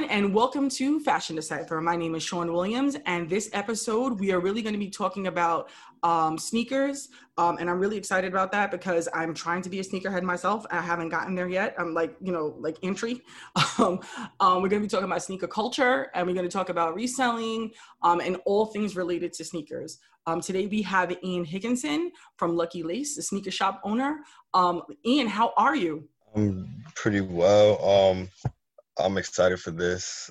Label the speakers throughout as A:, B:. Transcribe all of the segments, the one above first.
A: Everyone, and welcome to Fashion Decipher. My name is Sean Williams, and this episode we are really going to be talking about um, sneakers. Um, and I'm really excited about that because I'm trying to be a sneakerhead myself. I haven't gotten there yet. I'm like, you know, like entry. Um, um, we're going to be talking about sneaker culture, and we're going to talk about reselling um, and all things related to sneakers. Um, today we have Ian Higginson from Lucky Lace, the sneaker shop owner. Ian, how are you?
B: I'm pretty well. Um, I'm excited for this.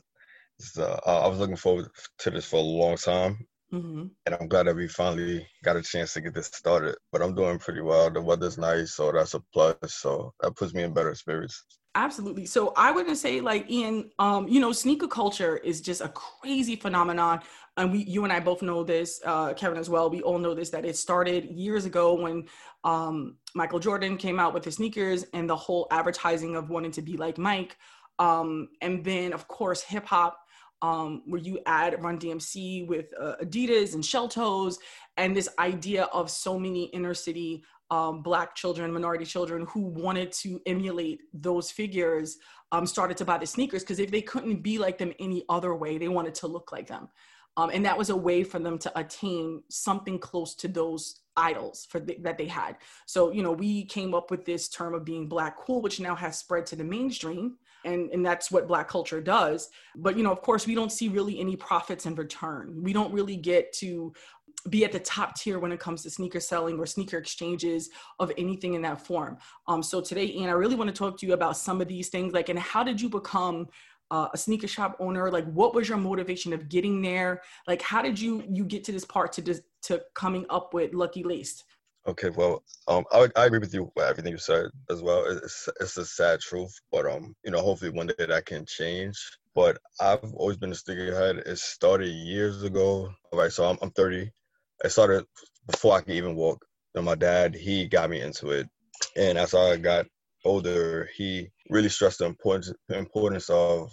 B: Uh, I was looking forward to this for a long time, mm-hmm. and I'm glad that we finally got a chance to get this started. But I'm doing pretty well. The weather's nice, so that's a plus. So that puts me in better spirits.
A: Absolutely. So I wouldn't say like Ian, um, you know, sneaker culture is just a crazy phenomenon. And we, you and I both know this, uh, Kevin as well. We all know this that it started years ago when um, Michael Jordan came out with his sneakers and the whole advertising of wanting to be like Mike. Um, and then, of course, hip hop, um, where you add Run DMC with uh, Adidas and Shell Toes, and this idea of so many inner city um, Black children, minority children who wanted to emulate those figures um, started to buy the sneakers because if they couldn't be like them any other way, they wanted to look like them. Um, and that was a way for them to attain something close to those idols for the, that they had. So, you know, we came up with this term of being black cool, which now has spread to the mainstream and and that's what black culture does. But you know of course we don't see really any profits in return. We don't really get to be at the top tier when it comes to sneaker selling or sneaker exchanges of anything in that form. Um so today ian i really want to talk to you about some of these things like and how did you become uh, a sneaker shop owner? Like what was your motivation of getting there? Like how did you you get to this part to just to coming up with lucky laced
B: Okay, well, um, I, I agree with you with everything you said as well. It's it's a sad truth, but um, you know, hopefully one day that can change. But I've always been a sneakerhead. It started years ago. All right, so I'm I'm 30. It started before I could even walk. And my dad, he got me into it, and as I got older, he really stressed the importance importance of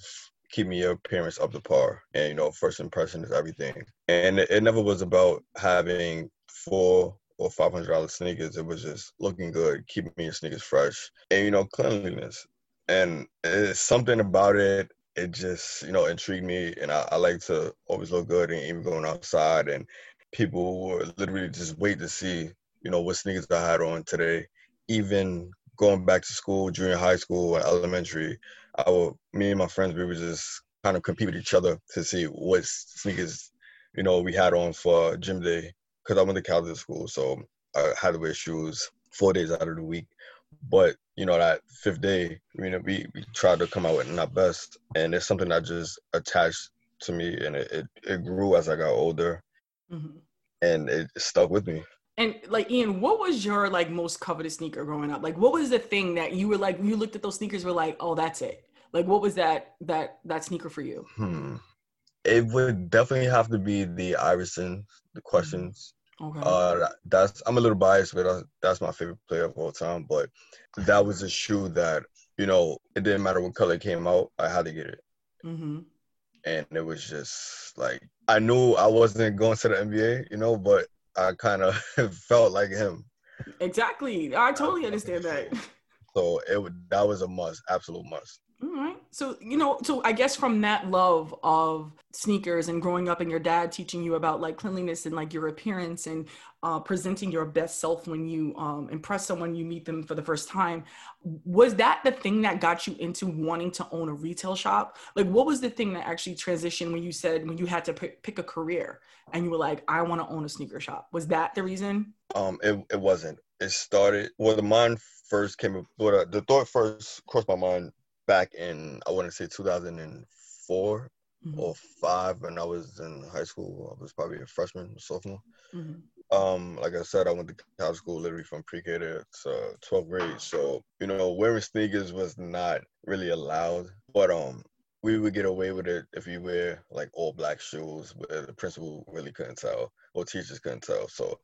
B: keeping your appearance up to par. And you know, first impression is everything. And it, it never was about having four or five hundred dollar sneakers. It was just looking good, keeping your sneakers fresh, and you know cleanliness. And it's something about it. It just you know intrigued me, and I, I like to always look good, and even going outside, and people would literally just wait to see you know what sneakers I had on today. Even going back to school, junior high school, and elementary, I would me and my friends we would just kind of compete with each other to see what sneakers you know we had on for gym day because I went to Catholic school, so I had to wear shoes four days out of the week. But you know that fifth day, you know, we, we tried to come out with not best, and it's something that just attached to me, and it it, it grew as I got older, mm-hmm. and it stuck with me.
A: And like Ian, what was your like most coveted sneaker growing up? Like, what was the thing that you were like? You looked at those sneakers, were like, oh, that's it. Like, what was that that that sneaker for you?
B: Hmm. It would definitely have to be the Iverson, the mm-hmm. questions. Okay. Uh, that's I'm a little biased, but that's my favorite player of all time. But that was a shoe that you know it didn't matter what color came out, I had to get it. Mm-hmm. And it was just like I knew I wasn't going to the NBA, you know, but I kind of felt like him.
A: Exactly, I totally understand that.
B: So it that was a must, absolute must.
A: All right. So, you know, so I guess from that love of sneakers and growing up and your dad teaching you about like cleanliness and like your appearance and uh, presenting your best self when you um, impress someone you meet them for the first time, was that the thing that got you into wanting to own a retail shop? Like, what was the thing that actually transitioned when you said, when you had to p- pick a career and you were like, I want to own a sneaker shop? Was that the reason?
B: Um, it, it wasn't. It started, well, the mind first came, well, the thought first crossed my mind back in I want to say 2004 mm-hmm. or five, when I was in high school. I was probably a freshman, sophomore. Mm-hmm. Um, like I said, I went to college school literally from pre-K to 12th grade. So you know, wearing sneakers was not really allowed, but um, we would get away with it if you wear like all black shoes, where the principal really couldn't tell or teachers couldn't tell. So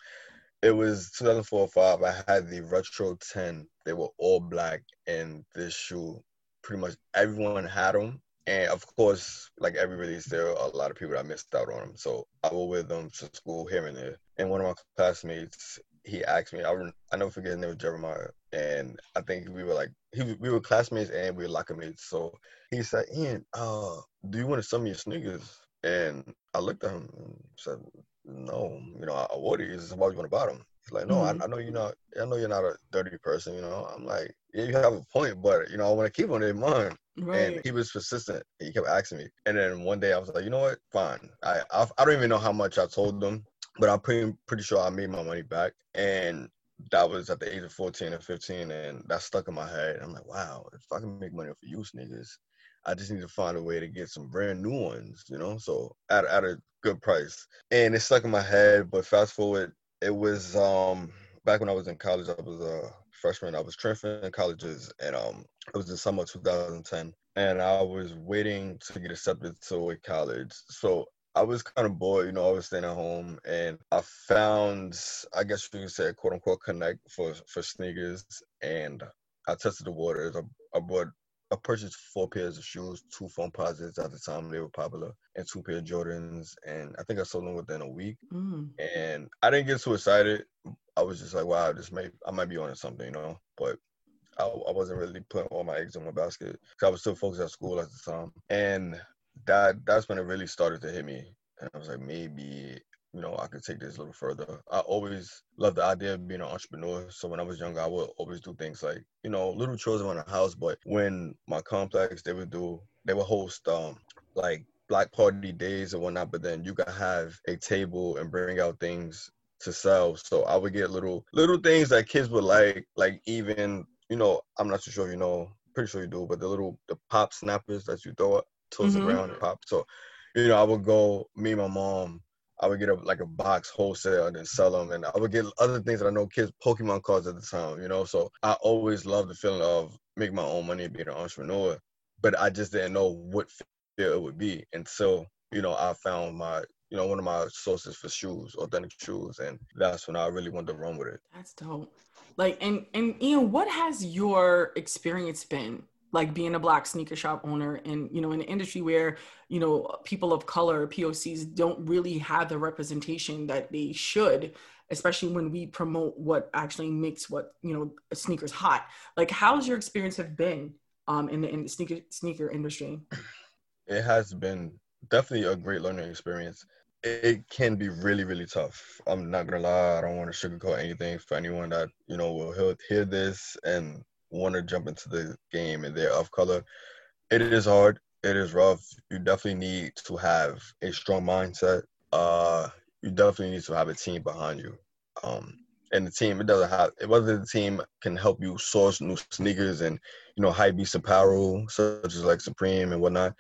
B: it was 2004 or 5. I had the Retro 10. They were all black, and this shoe pretty much everyone had them. And of course, like every release, there are a lot of people that missed out on them. So I will wear them to school here and there. And one of my classmates, he asked me. I I never forget his name was Jeremiah, and I think we were like he we were classmates and we were locker mates. So he said, "Ian, uh, do you want to sell me your sneakers?" And I looked at him and said, "No, you know, I, I would. Is why would you want to buy them?" He's like, "No, mm-hmm. I, I, know you're not. I know you're not a dirty person. You know." I'm like, "Yeah, you have a point, but you know, I want to keep on in mind." Right. And he was persistent. He kept asking me. And then one day I was like, you know what? Fine. I I, I don't even know how much I told them, but I'm pretty pretty sure I made my money back. And that was at the age of 14 or 15, and that stuck in my head. I'm like, wow, if I can make money off of you niggas, I just need to find a way to get some brand new ones, you know, so at, at a good price. And it stuck in my head. But fast forward, it was um back when I was in college, I was a freshman. I was transferring colleges, and um it was the summer of 2010, and I was waiting to get accepted to a college. So I was kind of bored, you know, I was staying at home and I found, I guess you could say, quote unquote, connect for, for sneakers. And I tested the waters. I, I bought, I purchased four pairs of shoes, two phone Foamposites at the time they were popular, and two pair of Jordans. And I think I sold them within a week. Mm. And I didn't get too excited. I was just like, wow, this may, I might be on something, you know, but I, I wasn't really putting all my eggs in one basket because I was still focused at school at the time. And that that's when it really started to hit me. And I was like, maybe you know I could take this a little further. I always loved the idea of being an entrepreneur. So when I was younger, I would always do things like you know little chores around the house. But when my complex, they would do they would host um like black party days and whatnot. But then you could have a table and bring out things to sell. So I would get little little things that kids would like, like even you know I'm not too sure you know, pretty sure you do, but the little the pop snappers that you throw towards mm-hmm. the ground and pop. So, you know, I would go, me and my mom, I would get a, like a box wholesale and then sell them. And I would get other things that I know kids, Pokemon cards at the time, you know. So I always loved the feeling of making my own money, and being an entrepreneur. But I just didn't know what feel it would be until, you know, I found my, you know, one of my sources for shoes, authentic shoes. And that's when I really wanted to run with it.
A: That's dope. Like, and, and Ian, what has your experience been like being a black sneaker shop owner and you know in an industry where you know people of color pocs don't really have the representation that they should especially when we promote what actually makes what you know sneakers hot. Like how's your experience have been um in the, in the sneaker sneaker industry?
B: It has been definitely a great learning experience. It can be really really tough. I'm not gonna lie i don't want to sugarcoat anything for anyone that you know will hear this. And want to jump into the game and they're of color, it is hard. It is rough. You definitely need to have a strong mindset. Uh, you definitely need to have a team behind you. Um, and the team, it doesn't have it whether the team can help you source new sneakers and you know high beast apparel such as like Supreme and whatnot,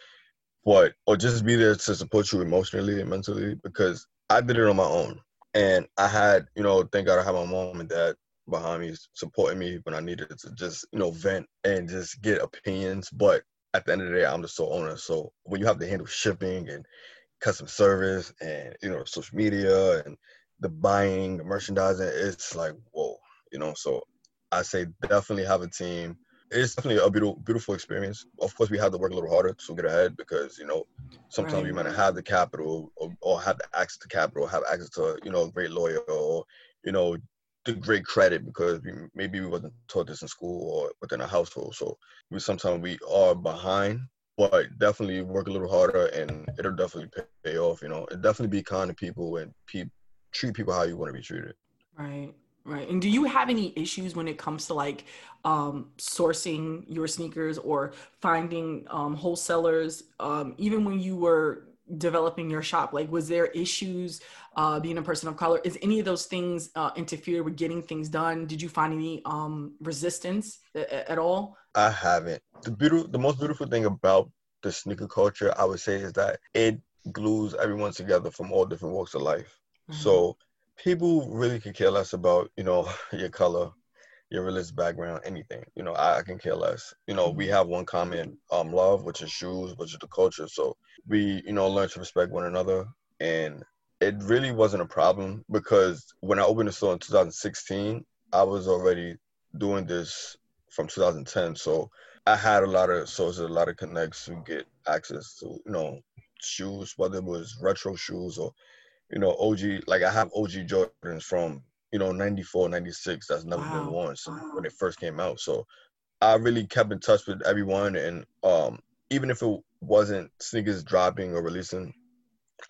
B: but or just be there to support you emotionally and mentally because I did it on my own and I had you know thank God I had my mom and dad behind me, supporting me when I needed to just, you know, vent and just get opinions. But at the end of the day, I'm the sole owner. So when you have to handle shipping and customer service and, you know, social media and the buying, the merchandising, it's like, whoa, you know, so I say definitely have a team. It's definitely a beautiful, beautiful experience. Of course, we have to work a little harder to get ahead because you know sometimes right. you might not have the capital or, or have the access to capital, have access to you know a great lawyer or you know the great credit because we, maybe we wasn't taught this in school or within a household. So we sometimes we are behind, but definitely work a little harder and it'll definitely pay off. You know, and definitely be kind to people and pe- treat people how you want to be treated.
A: Right. Right. And do you have any issues when it comes to like um, sourcing your sneakers or finding um, wholesalers, um, even when you were developing your shop? Like, was there issues uh, being a person of color? Is any of those things uh, interfere with getting things done? Did you find any um, resistance a- at all?
B: I haven't. The beautiful, the most beautiful thing about the sneaker culture, I would say, is that it glues everyone together from all different walks of life. Mm-hmm. So people really could care less about, you know, your color, your religious background, anything. You know, I, I, can care less. You know, we mm-hmm. have one common um love, which is shoes, which is the culture. So we, you know, learn to respect one another. And it really wasn't a problem because when I opened the store in 2016, I was already doing this from 2010. So I had a lot of sources, a lot of connects to get access to, you know, shoes, whether it was retro shoes or, you know, OG, like I have OG Jordans from you know 94, 96. That's never wow. been worn since when it first came out. So I really kept in touch with everyone, and um, even if it wasn't sneakers dropping or releasing,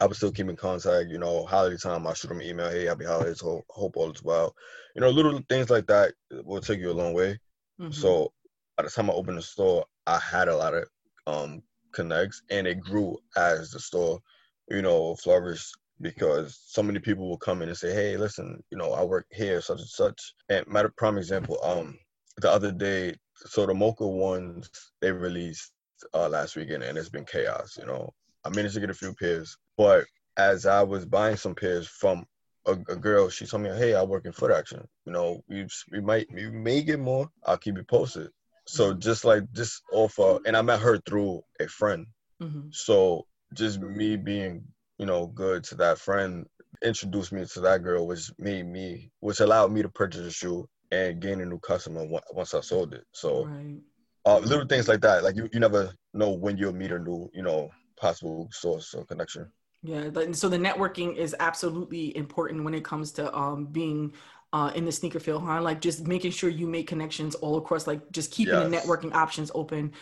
B: I would still keep in contact. You know, holiday time, I shoot them an email. Hey, happy holidays. Hope, hope all is well. You know, little things like that will take you a long way. Mm-hmm. So by the time I opened the store, I had a lot of um, connects, and it grew as the store, you know, flourished because so many people will come in and say, "Hey, listen, you know, I work here, such and such." And matter prime example, um, the other day, so the Mocha ones they released uh, last weekend, and it's been chaos. You know, I managed to get a few pairs, but as I was buying some pairs from a, a, girl, she told me, "Hey, I work in Footaction. You know, we we might we may get more. I'll keep you posted." So mm-hmm. just like just offer, and I met her through a friend. Mm-hmm. So just me being, you know, good to that friend introduced me to that girl, which made me, which allowed me to purchase a shoe and gain a new customer once I sold it. So right. uh, little things like that, like you, you never know when you'll meet a new, you know, possible source or connection.
A: Yeah, so the networking is absolutely important when it comes to um, being uh, in the sneaker field, huh? Like just making sure you make connections all across, like just keeping yes. the networking options open.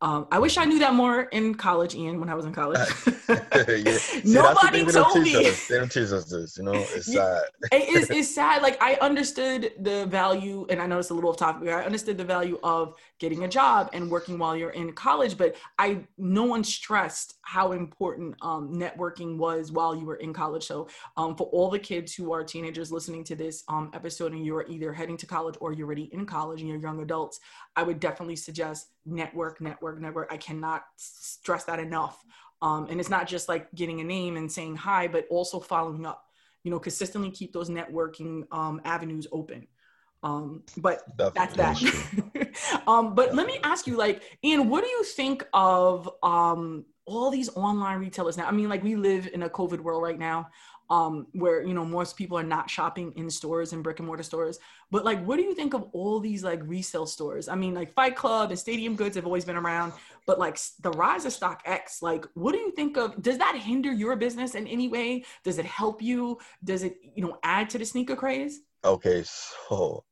A: Um, I wish I knew that more in college, Ian, when I was in college. yeah. See, Nobody told me.
B: Us. They don't teach us this, you know. It's sad.
A: it is. It's sad. Like I understood the value, and I know it's a little off topic. I understood the value of getting a job and working while you're in college, but I no one stressed how important um, networking was while you were in college. So um, for all the kids who are teenagers listening to this um, episode, and you're either heading to college or you're already in college and you're young adults, I would definitely suggest network, network, network. I cannot stress that enough. Um, and it's not just like getting a name and saying hi, but also following up. You know, consistently keep those networking um, avenues open. Um, but Definitely. that's that. um, but let me ask you, like, Ian, what do you think of um, all these online retailers now? I mean, like, we live in a COVID world right now um, where you know most people are not shopping in stores and brick and mortar stores. But like, what do you think of all these like resale stores? I mean, like Flight Club and Stadium Goods have always been around, but like the rise of StockX, like, what do you think of? Does that hinder your business in any way? Does it help you? Does it you know add to the sneaker craze?
B: Okay, so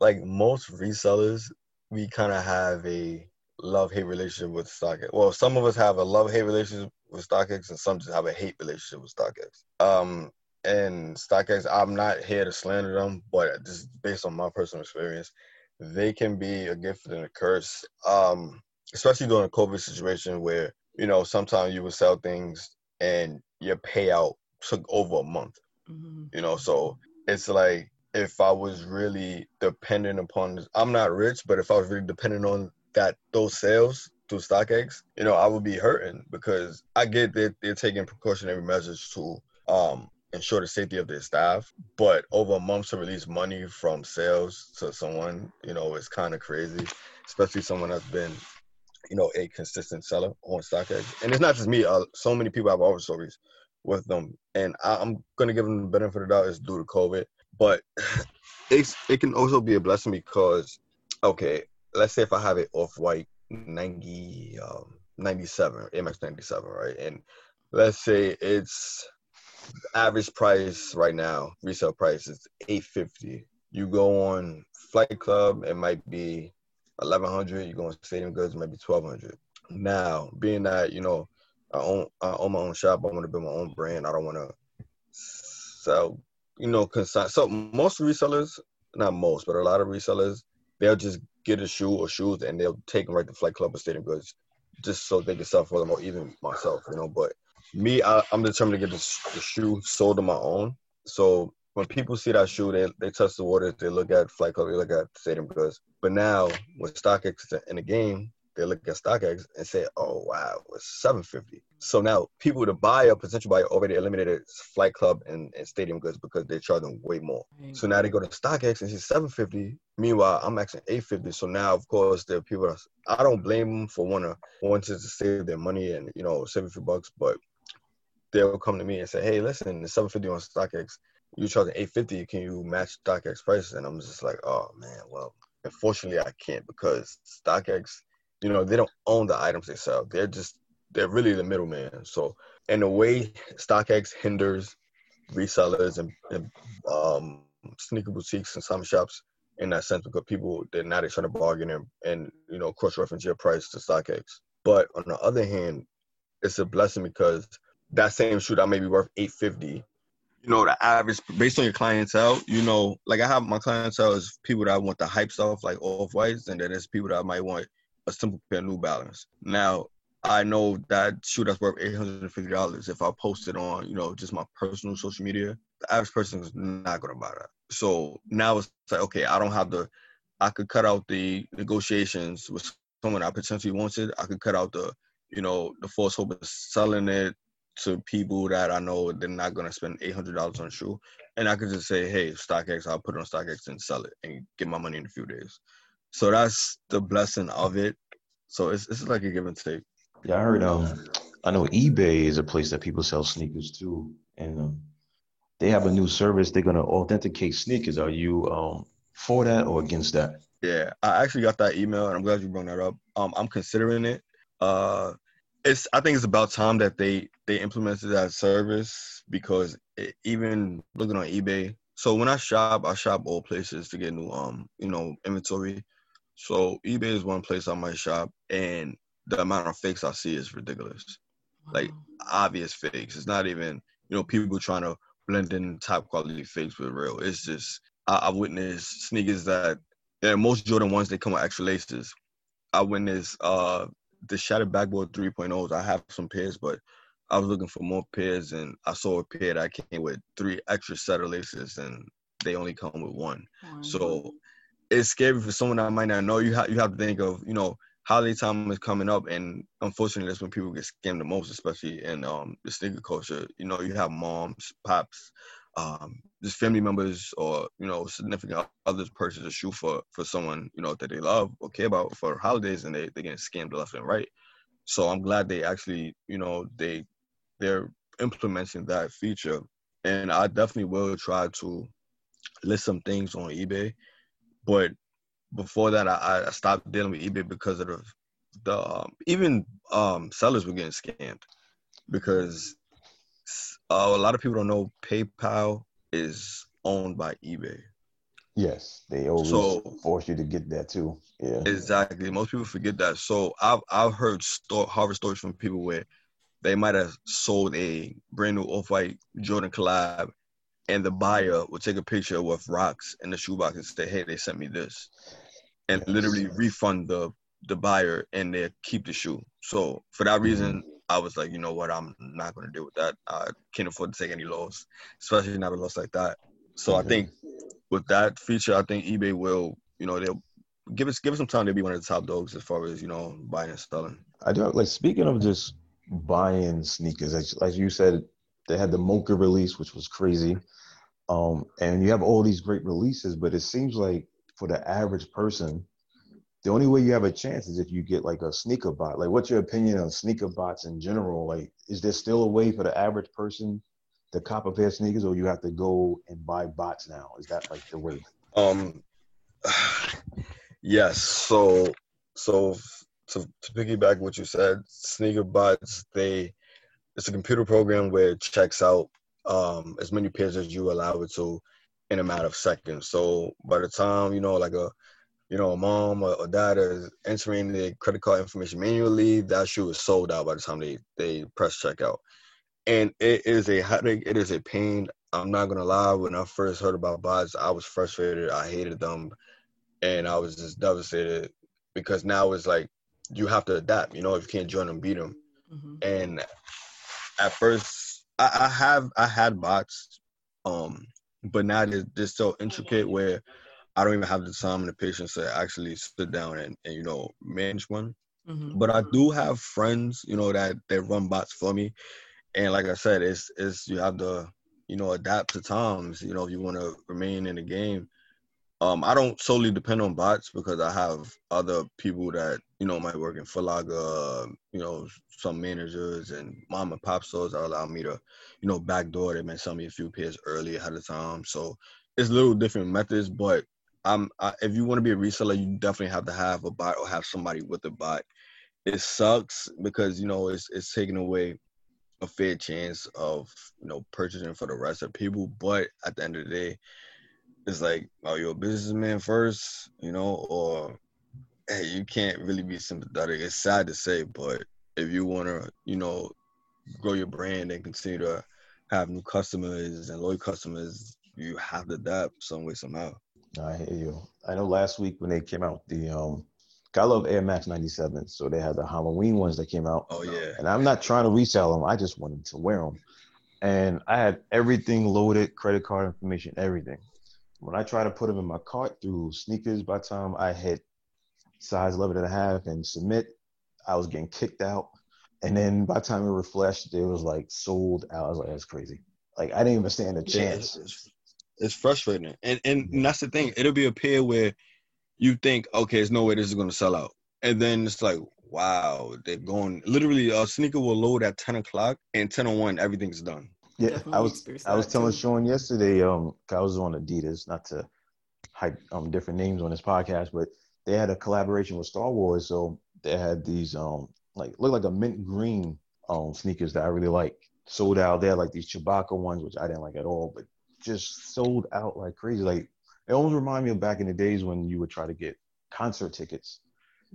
B: like most resellers, we kind of have a love hate relationship with StockX. Well, some of us have a love hate relationship with StockX, and some just have a hate relationship with StockX. Um, and StockX, I'm not here to slander them, but just based on my personal experience, they can be a gift and a curse. Um, especially during a COVID situation where you know sometimes you would sell things and your payout took over a month. Mm-hmm. You know, so it's like if I was really dependent upon this, I'm not rich, but if I was really dependent on that those sales through StockX, you know, I would be hurting because I get that they're taking precautionary measures to um, ensure the safety of their staff. But over a month to release money from sales to someone, you know, is kind of crazy, especially someone that's been, you know, a consistent seller on StockX. And it's not just me. Uh, so many people have horror stories with them, and I, am gonna give them the benefit of the doubt. It's due to COVID, but it's it can also be a blessing because, okay, let's say if I have it off white 90 um 97 Air Max 97 right? And let's say it's average price right now resale price is 850 you go on flight club it might be 1100 you go on stadium goods it might be 1200 now being that you know I own I own my own shop I want to build my own brand I don't want to sell you know consign so most resellers not most but a lot of resellers they'll just get a shoe or shoes and they'll take them right to Flight Club or Stadium Goods just so they can sell for them or even myself, you know. But me, I, am determined to get the, the, shoe sold on my own. So when people see that shoe, they they touch the waters, they look at Flight Club, they look at Stadium Goods. But now with StockX in the game, they look at StockX and say, "Oh wow, it's 750." So now people, the a potential buyer, already eliminated Flight Club and, and Stadium Goods because they're charging way more. So now they go to StockX and see 750. Meanwhile, I'm asking 850. So now, of course, there are people. That, I don't blame them for wanna wanting to save their money and you know save a few bucks, but they'll come to me and say, "Hey, listen, it's 750 on StockX. You're charging 850. Can you match StockX prices? And I'm just like, "Oh man, well." Unfortunately, I can't because StockX you know, they don't own the items they sell. They're just they're really the middleman. So in a way, StockX hinders resellers and, and um, sneaker boutiques and some shops in that sense because people they're not trying to bargain and, and you know cross reference your price to StockX. But on the other hand, it's a blessing because that same shoe that may be worth eight fifty. You know, the average based on your clientele, you know, like I have my clientele is people that want the hype stuff like off whites, and then there's people that might want a simple pair of New Balance. Now, I know that shoe that's worth eight hundred and fifty dollars. If I post it on, you know, just my personal social media, the average person is not gonna buy that. So now it's like, okay, I don't have the, I could cut out the negotiations with someone I potentially wants it. I could cut out the, you know, the false hope of selling it to people that I know they're not gonna spend eight hundred dollars on a shoe, and I could just say, hey, StockX, I'll put it on StockX and sell it and get my money in a few days. So that's the blessing of it. So it's it's like a give and take.
C: Yeah, I heard. Um, I know eBay is a place that people sell sneakers too, and um, they have a new service. They're gonna authenticate sneakers. Are you um for that or against that?
B: Yeah, I actually got that email, and I'm glad you brought that up. Um, I'm considering it. Uh, it's I think it's about time that they they implemented that service because it, even looking on eBay. So when I shop, I shop all places to get new um you know inventory. So eBay is one place I might shop, and the amount of fakes I see is ridiculous. Like obvious fakes. It's not even you know people trying to blend in top quality fakes with real. It's just I, have witnessed sneakers that yeah, most Jordan ones they come with extra laces. I witnessed uh the shattered backboard 3.0s. I have some pairs, but I was looking for more pairs, and I saw a pair that came with three extra set of laces, and they only come with one. Mm-hmm. So it's scary for someone that might not know. You have you have to think of you know holiday time is coming up, and unfortunately, that's when people get scammed the most, especially in um, the sneaker culture. You know, you have moms, pops, um, just family members, or you know, significant others purchase a shoe for for someone you know that they love or care about for holidays, and they they get scammed left and right. So I'm glad they actually, you know, they they're implementing that feature, and I definitely will try to list some things on eBay, but before that, I, I stopped dealing with eBay because of the, the um, even um, sellers were getting scammed because uh, a lot of people don't know PayPal is owned by eBay.
C: Yes, they always so, force you to get that too. Yeah,
B: exactly. Most people forget that. So I've I've heard sto- horror stories from people where they might have sold a brand new off white Jordan collab and the buyer will take a picture with rocks in the shoebox and say, "Hey, they sent me this," and literally refund the the buyer and they keep the shoe. So for that reason, mm-hmm. I was like, you know what, I'm not going to deal with that. I can't afford to take any loss, especially not a loss like that. So mm-hmm. I think with that feature, I think eBay will, you know, they'll give us give us some time to be one of the top dogs as far as you know buying and selling.
C: I do like speaking of just buying sneakers, as, as you said, they had the Mocha release, which was crazy. Um, and you have all these great releases, but it seems like for the average person, the only way you have a chance is if you get like a sneaker bot. Like, what's your opinion on sneaker bots in general? Like, is there still a way for the average person to cop a pair of sneakers, or you have to go and buy bots now? Is that like the way?
B: Um, yes. So, so to, to piggyback what you said, sneaker bots they it's a computer program where it checks out um, as many pairs as you allow it to in a matter of seconds. So by the time you know, like a you know, a mom or, or dad is entering the credit card information manually, that shoe is sold out by the time they they press checkout. And it is a headache. It is a pain. I'm not gonna lie. When I first heard about bots, I was frustrated. I hated them, and I was just devastated because now it's like you have to adapt. You know, if you can't join them, beat them. Mm-hmm. And at first, I, I have I had bots, um, but now they're, they're so intricate where I don't even have the time and the patience to actually sit down and, and you know manage one. Mm-hmm. But I do have friends, you know, that that run bots for me, and like I said, it's it's you have to you know adapt to times. You know, if you want to remain in the game, um, I don't solely depend on bots because I have other people that you know might work in Locker, uh, you know, some managers and mom and pop stores that allow me to, you know, backdoor. them and sell me a few pairs early ahead of time, so it's little different methods. But I'm, I, if you want to be a reseller, you definitely have to have a bot or have somebody with a bot. It sucks because you know it's it's taking away a fair chance of you know purchasing for the rest of people. But at the end of the day it's like, are you a businessman first, you know, or hey, you can't really be sympathetic. It's sad to say, but if you want to, you know, grow your brand and continue to have new customers and loyal customers, you have to adapt some way somehow.
C: I hear you. I know last week when they came out, the um, I love Air Max 97, so they had the Halloween ones that came out.
B: Oh yeah.
C: And I'm not trying to resell them. I just wanted to wear them, and I had everything loaded, credit card information, everything. When I tried to put them in my cart through SNKRS, by the time I hit size 11 and a half and submit, I was getting kicked out. And then by the time it refreshed, it was like sold out. I was like, that's crazy. Like I didn't even stand a chance.
B: Yeah, it's, it's, frustrating. And, and and that's the thing. It'll be a pair where you think, okay, there's no way this is gonna sell out. And then it's like, wow, they're going literally a sneaker will load at 10 o'clock and 10 on one, everything's done.
C: Yeah, I was I was telling too. Sean yesterday, um, I was on Adidas, not to hype um different names on this podcast, but they had a collaboration with Star Wars, so they had these um like look like a mint green um sneakers that I really like. Sold out. They had like these Chewbacca ones, which I didn't like at all, but just sold out like crazy. Like it almost remind me of back in the days when you would try to get concert tickets.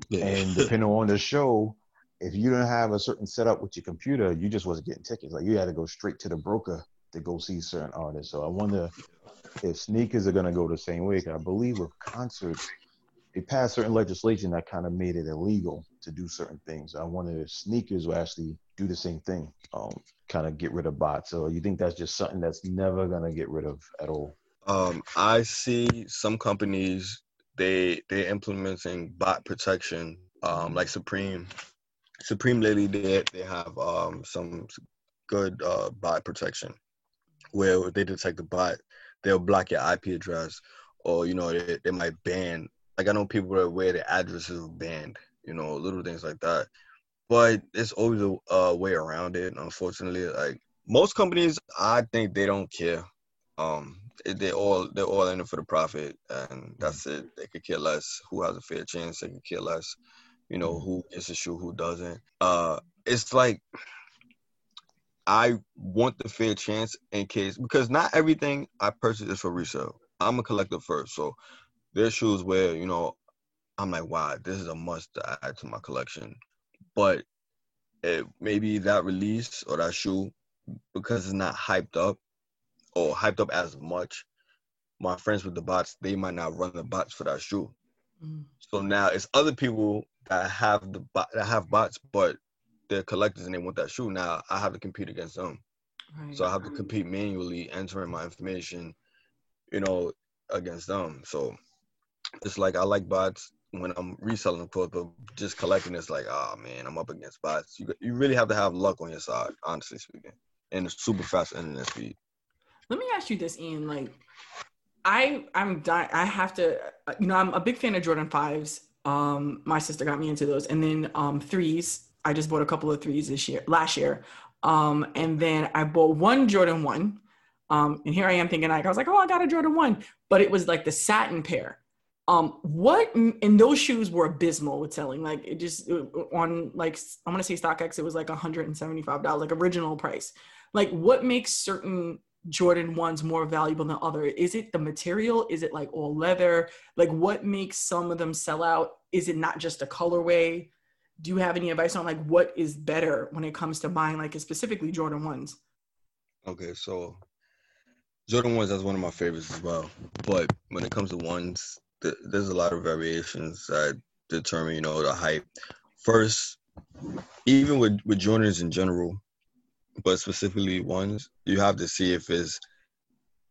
C: Yeah. And depending on the show, if you didn't have a certain setup with your computer, you just wasn't getting tickets. Like you had to go straight to the broker to go see certain artists. So I wonder if sneakers are gonna go the same way. Cause I believe with concerts, they passed certain legislation that kind of made it illegal to do certain things. I wonder if sneakers will actually do the same thing, um, kind of get rid of bots. So you think that's just something that's never gonna get rid of at all?
B: Um, I see some companies they they're implementing bot protection, um, like Supreme. Supreme lately they they have um some good uh bot protection where they detect the bot, they'll block your IP address, or you know they, they might ban like I know people are where the addresses are banned, you know, little things like that. But it's always a, a way around it. Unfortunately, like most companies, I think they don't care. Um, they all they're all in it for the profit, and that's it. They could care less who has a fair chance. They could care less, you know, who gets a shoe, who doesn't. Uh, it's like I want the fair chance in case because not everything I purchase is for resale. I'm a collector first, so there's shoes where you know I'm like, wow, this is a must to add to my collection. But it, maybe that release or that shoe, because it's not hyped up or hyped up as much, my friends with the bots, they might not run the bots for that shoe. Mm. So now it's other people that have the bot that have bots, but they're collectors and they want that shoe. Now I have to compete against them. Right. So I have to compete manually, entering my information, you know, against them. So it's like I like bots when I'm reselling clothes, but just collecting it's like, oh man, I'm up against bots. You you really have to have luck on your side, honestly speaking, and super fast internet speed.
A: Let me ask you this, Ian. Like, I I'm. I have to, you know, I'm a big fan of Jordan fives. Um, my sister got me into those, and then um threes. I just bought a couple of threes this year, last year. Um, and then I bought one Jordan one. Um, and here I am thinking like I was like, oh, I got a Jordan one, but it was like the satin pair um what and those shoes were abysmal with selling like it just on like i'm gonna say stockx it was like 175 dollars like original price like what makes certain jordan ones more valuable than other? Is it the material? Is it like all leather? Like what makes some of them sell out? Is it not just a colorway? Do you have any advice on like what is better when it comes to buying like specifically jordan ones?
B: Okay so jordan ones that's one of my favorites as well. But when it comes to ones there's a lot of variations that determine, you know, the hype. First, even with with Jordans in general, but specifically ones, you have to see if it's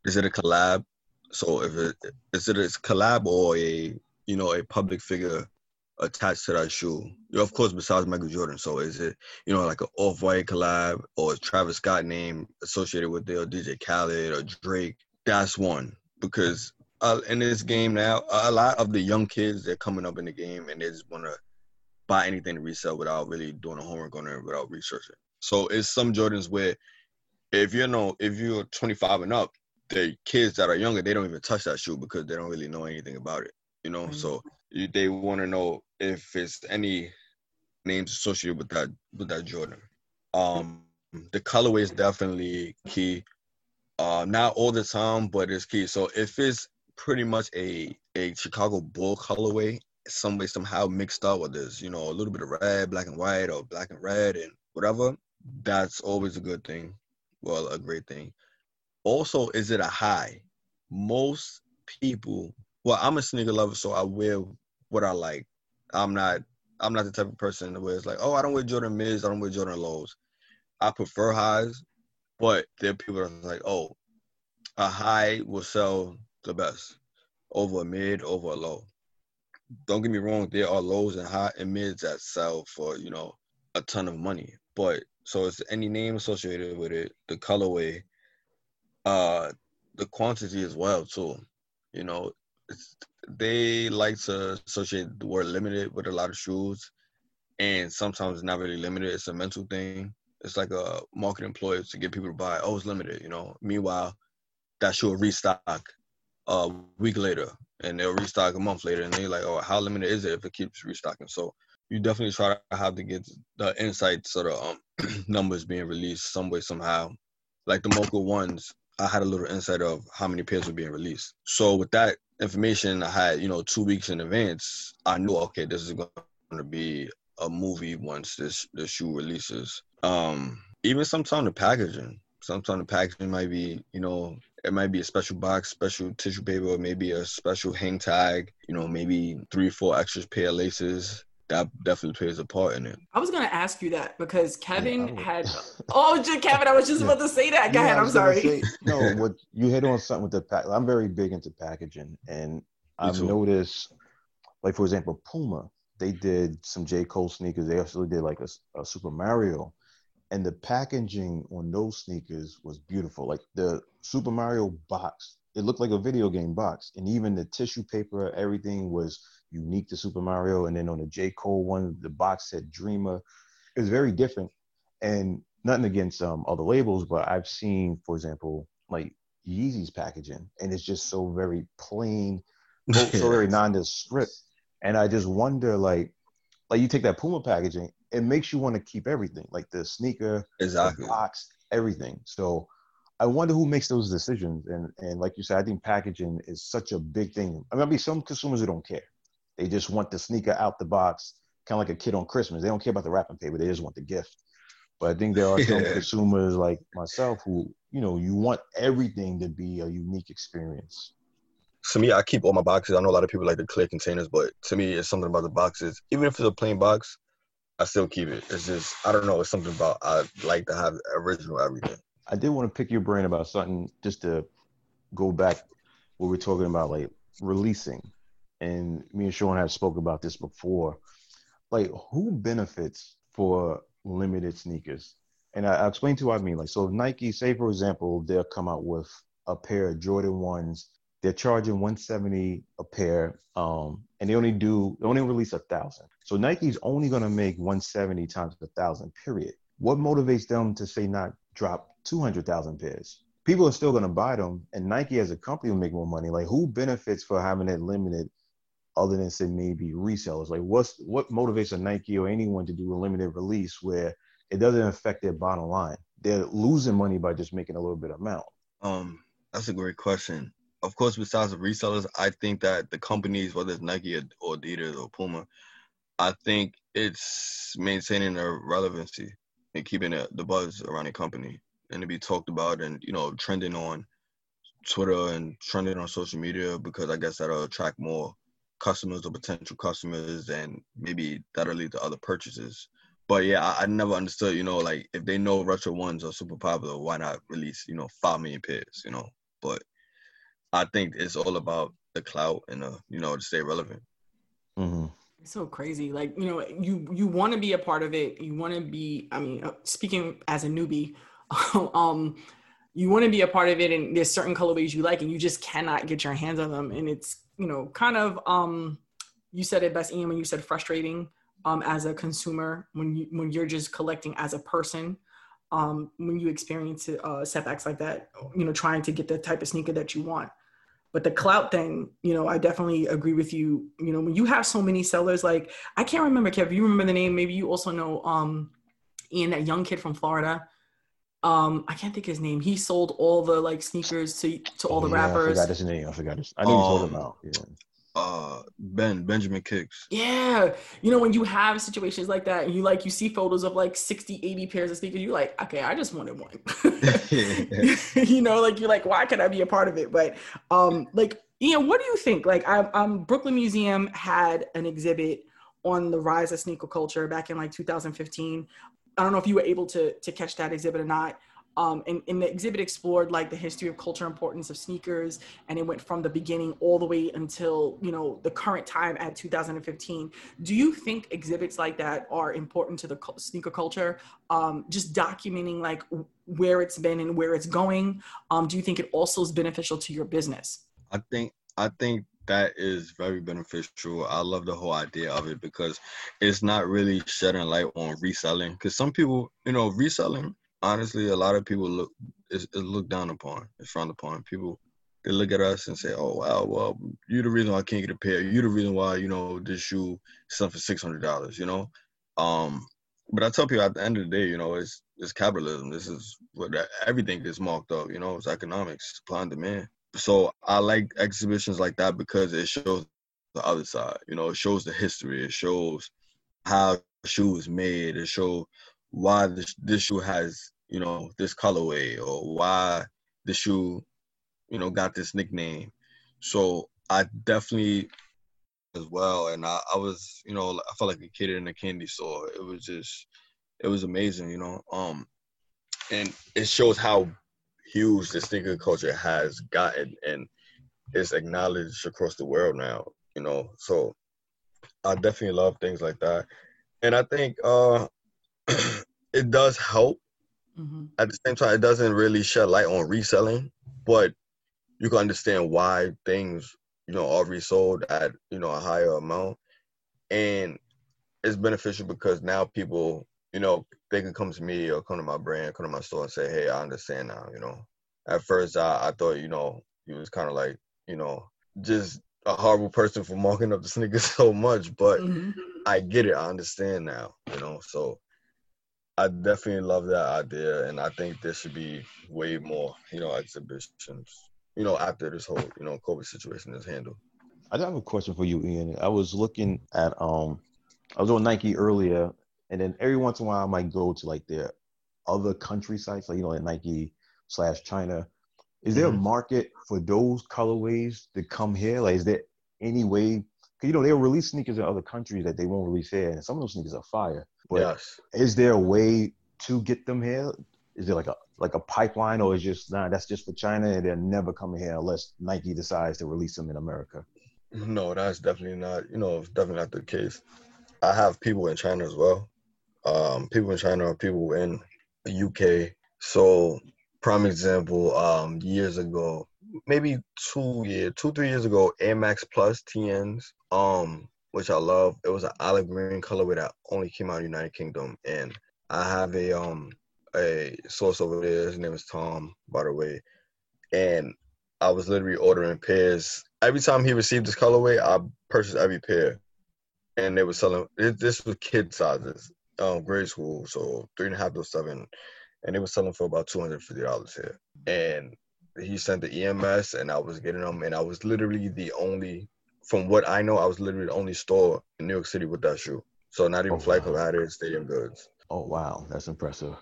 B: is it a collab. So if it is it a collab or a you know a public figure attached to that shoe. You of course, besides Michael Jordan. So is it you know like an off white collab or Travis Scott name associated with it or DJ Khaled or Drake? That's one because uh, in this game now, a lot of the young kids they're coming up in the game and they just want to buy anything to resell without really doing a homework on it, without researching. So it's some Jordans where if you know if you're 25 and up, the kids that are younger they don't even touch that shoe because they don't really know anything about it. You know, mm-hmm. so you, they want to know if it's any names associated with that with that Jordan. Um, the colorway is definitely key. Uh, not all the time, but it's key. So if it's pretty much a a Chicago Bull colorway, some way somehow mixed up with this, you know, a little bit of red, black and white, or black and red, and whatever. That's always a good thing. Well, a great thing. Also, is it a high? Most people, well, I'm a sneaker lover, so I wear what I like. I'm not I'm not the type of person where it's like, oh, I don't wear Jordan mids, I don't wear Jordan lows. I prefer highs, but there are people that are like, oh, a high will sell the best over a mid, over a low. Don't get me wrong, there are lows and high and mids that sell for, you know, a ton of money. But so it's any name associated with it, the colorway, uh, the quantity as well too. You know, they like to associate the word limited with a lot of shoes, and sometimes it's not really limited. It's a mental thing. It's like a marketing ploy to get people to buy. Oh, it's limited. You know. Meanwhile, that shoe will restock a week later, and they'll restock a month later, and they're like, oh, how limited is it if it keeps restocking? So you definitely try to have to get the insights of the um, numbers being released some way somehow. Like the Mocha ones, I had a little insight of how many pairs were being released. So with that information I had, you know, two weeks in advance, I knew okay, this is going to be a movie once this the shoe releases. Um, even sometimes the packaging, sometimes the packaging might be, you know, it might be a special box, special tissue paper, or maybe a special hang tag, you know, maybe three, four extra pair of laces that definitely plays a part in it.
A: I was gonna ask you that because Kevin yeah, had. oh, Kevin, I was just about to say that. Go yeah, ahead. I'm sorry. Say,
C: no, what you hit on something with the pack. I'm very big into packaging, and I've noticed, like for example, Puma. They did some J Cole sneakers. They actually did like a, a Super Mario, and the packaging on those sneakers was beautiful. Like the Super Mario box, it looked like a video game box, and even the tissue paper, everything was unique to Super Mario. And then on the J. Cole one, the box said Dreamer. It was very different. And nothing against um, other labels, but I've seen, for example, like Yeezy's packaging, and it's just so very plain, so very nondescript. And I just wonder, like, like you take that Puma packaging, it makes you want to keep everything, like the sneaker,
B: exactly,
C: the box, everything. So I wonder who makes those decisions. And and like you said, I think packaging is such a big thing. I mean, be some consumers who don't care. They just want the sneaker out the box, kind of like a kid on Christmas. They don't care about the wrapping paper. They just want the gift. But I think there are some consumers like myself who, you know, you want everything to be a unique experience.
B: To me, I keep all my boxes. I know a lot of people like the clear containers, but to me, it's something about the boxes. Even if it's a plain box, I still keep it. It's just I don't know. It's something about I like to have original everything.
C: I did want to pick your brain about something just to go back what we're talking about, like releasing and me and Sean have spoke about this before. Like, who benefits for limited sneakers? And I, will explain to you what I mean. Like, so Nike, say for example, they'll come out with a pair of Jordan ones. They're charging 170 a pair, um, and they only do they only release a thousand. So Nike's only gonna make 170 times a thousand. Period. What motivates them to say not drop 200,000 pairs? People are still gonna buy them, and Nike as a company will make more money. Like, who benefits for having it limited other than say maybe resellers? Like what's what motivates a Nike or anyone to do a limited release where it doesn't affect their bottom line? They're losing money by just making a little bit of amount.
B: Um, that's a great question. Of course, besides the resellers, I think that the companies, whether it's Nike or Adidas or Puma, I think it's maintaining their relevancy and keeping the buzz around the company and to be talked about and you know trending on Twitter and trending on social media because I guess that'll attract more customers or potential customers, and maybe that'll lead to other purchases. But yeah, I, I never understood, you know, like if they know retro ones are super popular, why not release, you know, five million pairs, you know? But I think it's all about the clout and uh, you know, to stay relevant.
A: Mm-hmm. It's so crazy. Like you know, you you want to be a part of it. You want to be. I mean, uh, speaking as a newbie, um, you want to be a part of it, and there's certain colorways you like, and you just cannot get your hands on them, and it's you know, kind of um, you said it best, Ian, when you said frustrating um, as a consumer when you when you're just collecting as a person. Um, when you experience uh, setbacks like that, you know, trying to get the type of sneaker that you want. But the clout thing, you know, I definitely agree with you. You know, when you have so many sellers, like I can't remember, Kev, you remember the name? Maybe you also know um, Ian, that young kid from Florida um I can't think his name. He sold all the like sneakers to to all the
C: yeah,
A: rappers.
C: I forgot his name. I forgot his. I know you told him
B: Um,
C: out. Yeah.
B: Uh, Ben Benjamin Kickz.
A: Yeah. You know, when you have situations like that and you like you see photos of like 60, 80 pairs of sneakers, you're like, okay, I just wanted one. you know, like you're like, why can't I be a part of it? But um, like, Ian, what do you think? Like I um Brooklyn Museum had an exhibit on the rise of sneaker culture back in like 2015. I don't know if you were able to to catch that exhibit or not. Um, and, and the exhibit explored like the history of culture importance of sneakers and it went from the beginning all the way until you know the current time at 2015 do you think exhibits like that are important to the sneaker culture um, just documenting like where it's been and where it's going um, do you think it also is beneficial to your business
B: I think I think that is very beneficial. I love the whole idea of it because it's not really shedding light on reselling. Because some people, you know, reselling. Honestly, a lot of people look is, looked down upon, it's frowned upon. People they look at us and say, "Oh wow, well, you're the reason why I can't get a pair. You're the reason why you know this shoe is selling for six hundred dollars." You know, um, but I tell people at the end of the day, you know, it's it's capitalism. This is what everything is marked up. You know, it's economics, supply and demand so I like exhibitions like that because it shows the other side. You know, it shows the history. It shows how the shoe was made. It shows why this this shoe has you know this colorway or why the shoe you know got this nickname. So I definitely as well, and I, I was you know I felt like a kid in a candy store. It was just it was amazing. You know, um, and it shows how huge the sneaker culture has gotten and it's acknowledged across the world now, you know. So I definitely love things like that. And I think uh it does help.
A: mm-hmm.
B: At the same time, it doesn't really shed light on reselling, but you can understand why things, you know, are resold at, you know, a higher amount. And it's beneficial because now people, you know, they can come to me or come to my brand, come to my store and say, hey, I understand now, you know. At first, I, I thought, you know, he was kind of like, you know, just a horrible person for marking up the sneakers so much, but
A: Mm-hmm.
B: I get it. I understand now, you know. So I definitely love that idea, and I think there should be way more, you know, exhibitions, you know, after this whole, you know, COVID situation is handled.
C: I do have a question for you, Ian. I was looking at um, I was on Nike earlier, and then every once in a while I might go to like their other country sites, like you know, like Nike slash China. Is there
B: Mhm.
C: a market for those colorways to come here? Like, is there any way? Cause you know they'll release sneakers in other countries that they won't release here, and some of those sneakers are fire. But
B: yes.
C: is there a way to get them here? Is there like a like a pipeline, or is just nah? That's just for China, and they're never coming here unless Nike decides to release them in America.
B: No, that's definitely not, you know, it's definitely not the case. I have people in China as well. Um, people in China people in the UK. So, prime example, um, years ago, maybe two year, two three years ago, Air Max Plus TNs, um, which I love. It was an olive green colorway that only came out in the United Kingdom, and I have a um a source over there. His name is Tom, by the way, and I was literally ordering pairs. Every time he received this colorway, I purchased every pair, and they were selling. This was kid sizes, um, grade school, so three and a half to seven, and they were selling for about two hundred fifty dollars here. And he sent the EMS, and I was getting them, and I was literally the only, from what I know, I was literally the only store in New York City with that shoe. So not even
C: Oh,
B: Flight
C: wow.
B: Club had it, Stadium Goods
C: Oh wow, that's impressive.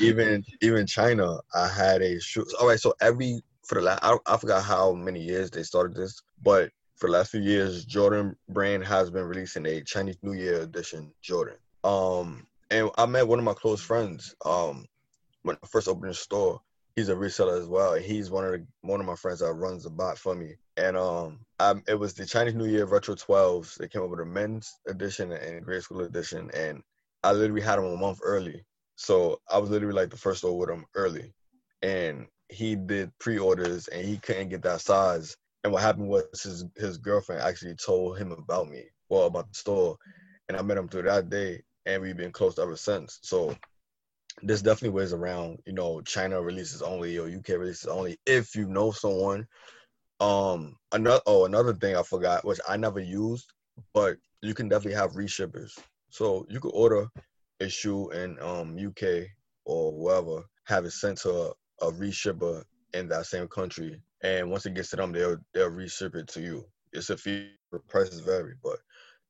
B: even even China, I had a shoe. All right, so every for the last, I, I forgot how many years they started this, but for the last few years, Jordan brand has been releasing a Chinese New Year edition Jordan. Um, and I met one of my close friends. Um, when I first opened the store, he's a reseller as well. He's one of the one of my friends that runs the bot for me. And um, I, it was the Chinese New Year Retro 12s. They came up with a men's edition and grade school edition, and I literally had them a month early. So I was literally like the first store with him early. And he did pre-orders and he couldn't get that size. And what happened was his his girlfriend actually told him about me, well, about the store. And I met him through that day and we've been close ever since. So there's definitely ways around, you know, China releases only or UK releases only if you know someone. Um another oh another thing I forgot, which I never used, but you can definitely have reshippers. So you could order a shoe in um UK or whoever have it sent to a, a reshipper in that same country, and once it gets to them, they'll they'll reship it to you. It's a fee. Prices vary, but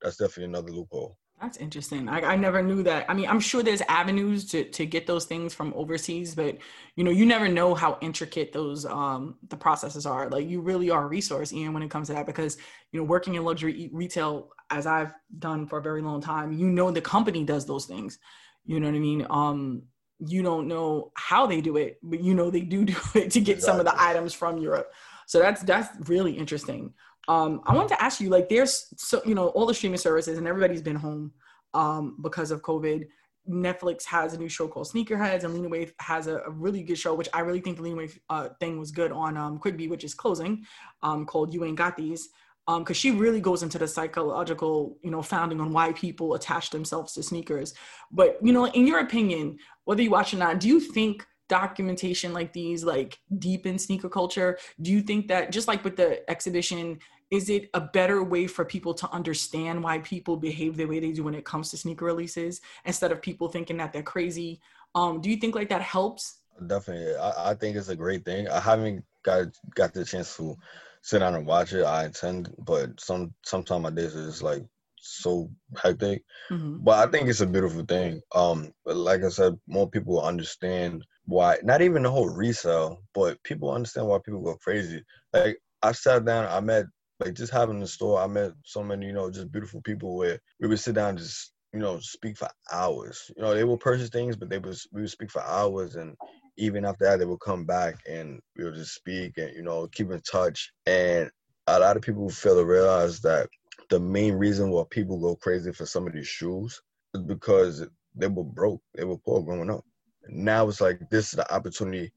B: that's definitely another loophole.
A: That's interesting. I, I never knew that. I mean, I'm sure there's avenues to, to get those things from overseas, but you know, you never know how intricate those um the processes are. Like you really are a resource, Ian, when it comes to that, because you know, working in luxury retail as I've done for a very long time, you know the company does those things. You know what I mean? Um, you don't know how they do it, but you know they do do it to get exactly. some of the items from Europe. So that's that's really interesting. Um, I wanted to ask you, like, there's so you know all the streaming services, and everybody's been home um, because of COVID. Netflix has a new show called Sneakerheads, and Lena has a, a really good show, which I really think the Lena uh, thing was good on um, which is closing, um, called You Ain't Got These, because um, she really goes into the psychological, you know, founding on why people attach themselves to sneakers. But you know, in your opinion, whether you watch or not, do you think documentation like these like deep in sneaker culture? Do you think that just like with the exhibition? Is it a better way for people to understand why people behave the way they do when it comes to sneaker releases instead of people thinking that they're crazy? Um, do you think like that helps?
B: Definitely. I, I, think it's a great thing. I haven't got got the chance to sit down and watch it. I intend but some sometimes my days is like so hectic. Mm-hmm. but i think it's a beautiful thing. Um but like i said more people understand why not even the whole resale but people understand why people go crazy. Like i sat down i met like just having the store, I met so many, you know, just beautiful people where we would sit down and just, you know, speak for hours. You know, they would purchase things, but they would we would speak for hours and even after that they would come back and we would just speak and, you know, keep in touch. And a lot of people fail to realize that the main reason why people go crazy for some of these shoes is because they were broke. They were poor growing up. Now it's like this is the opportunity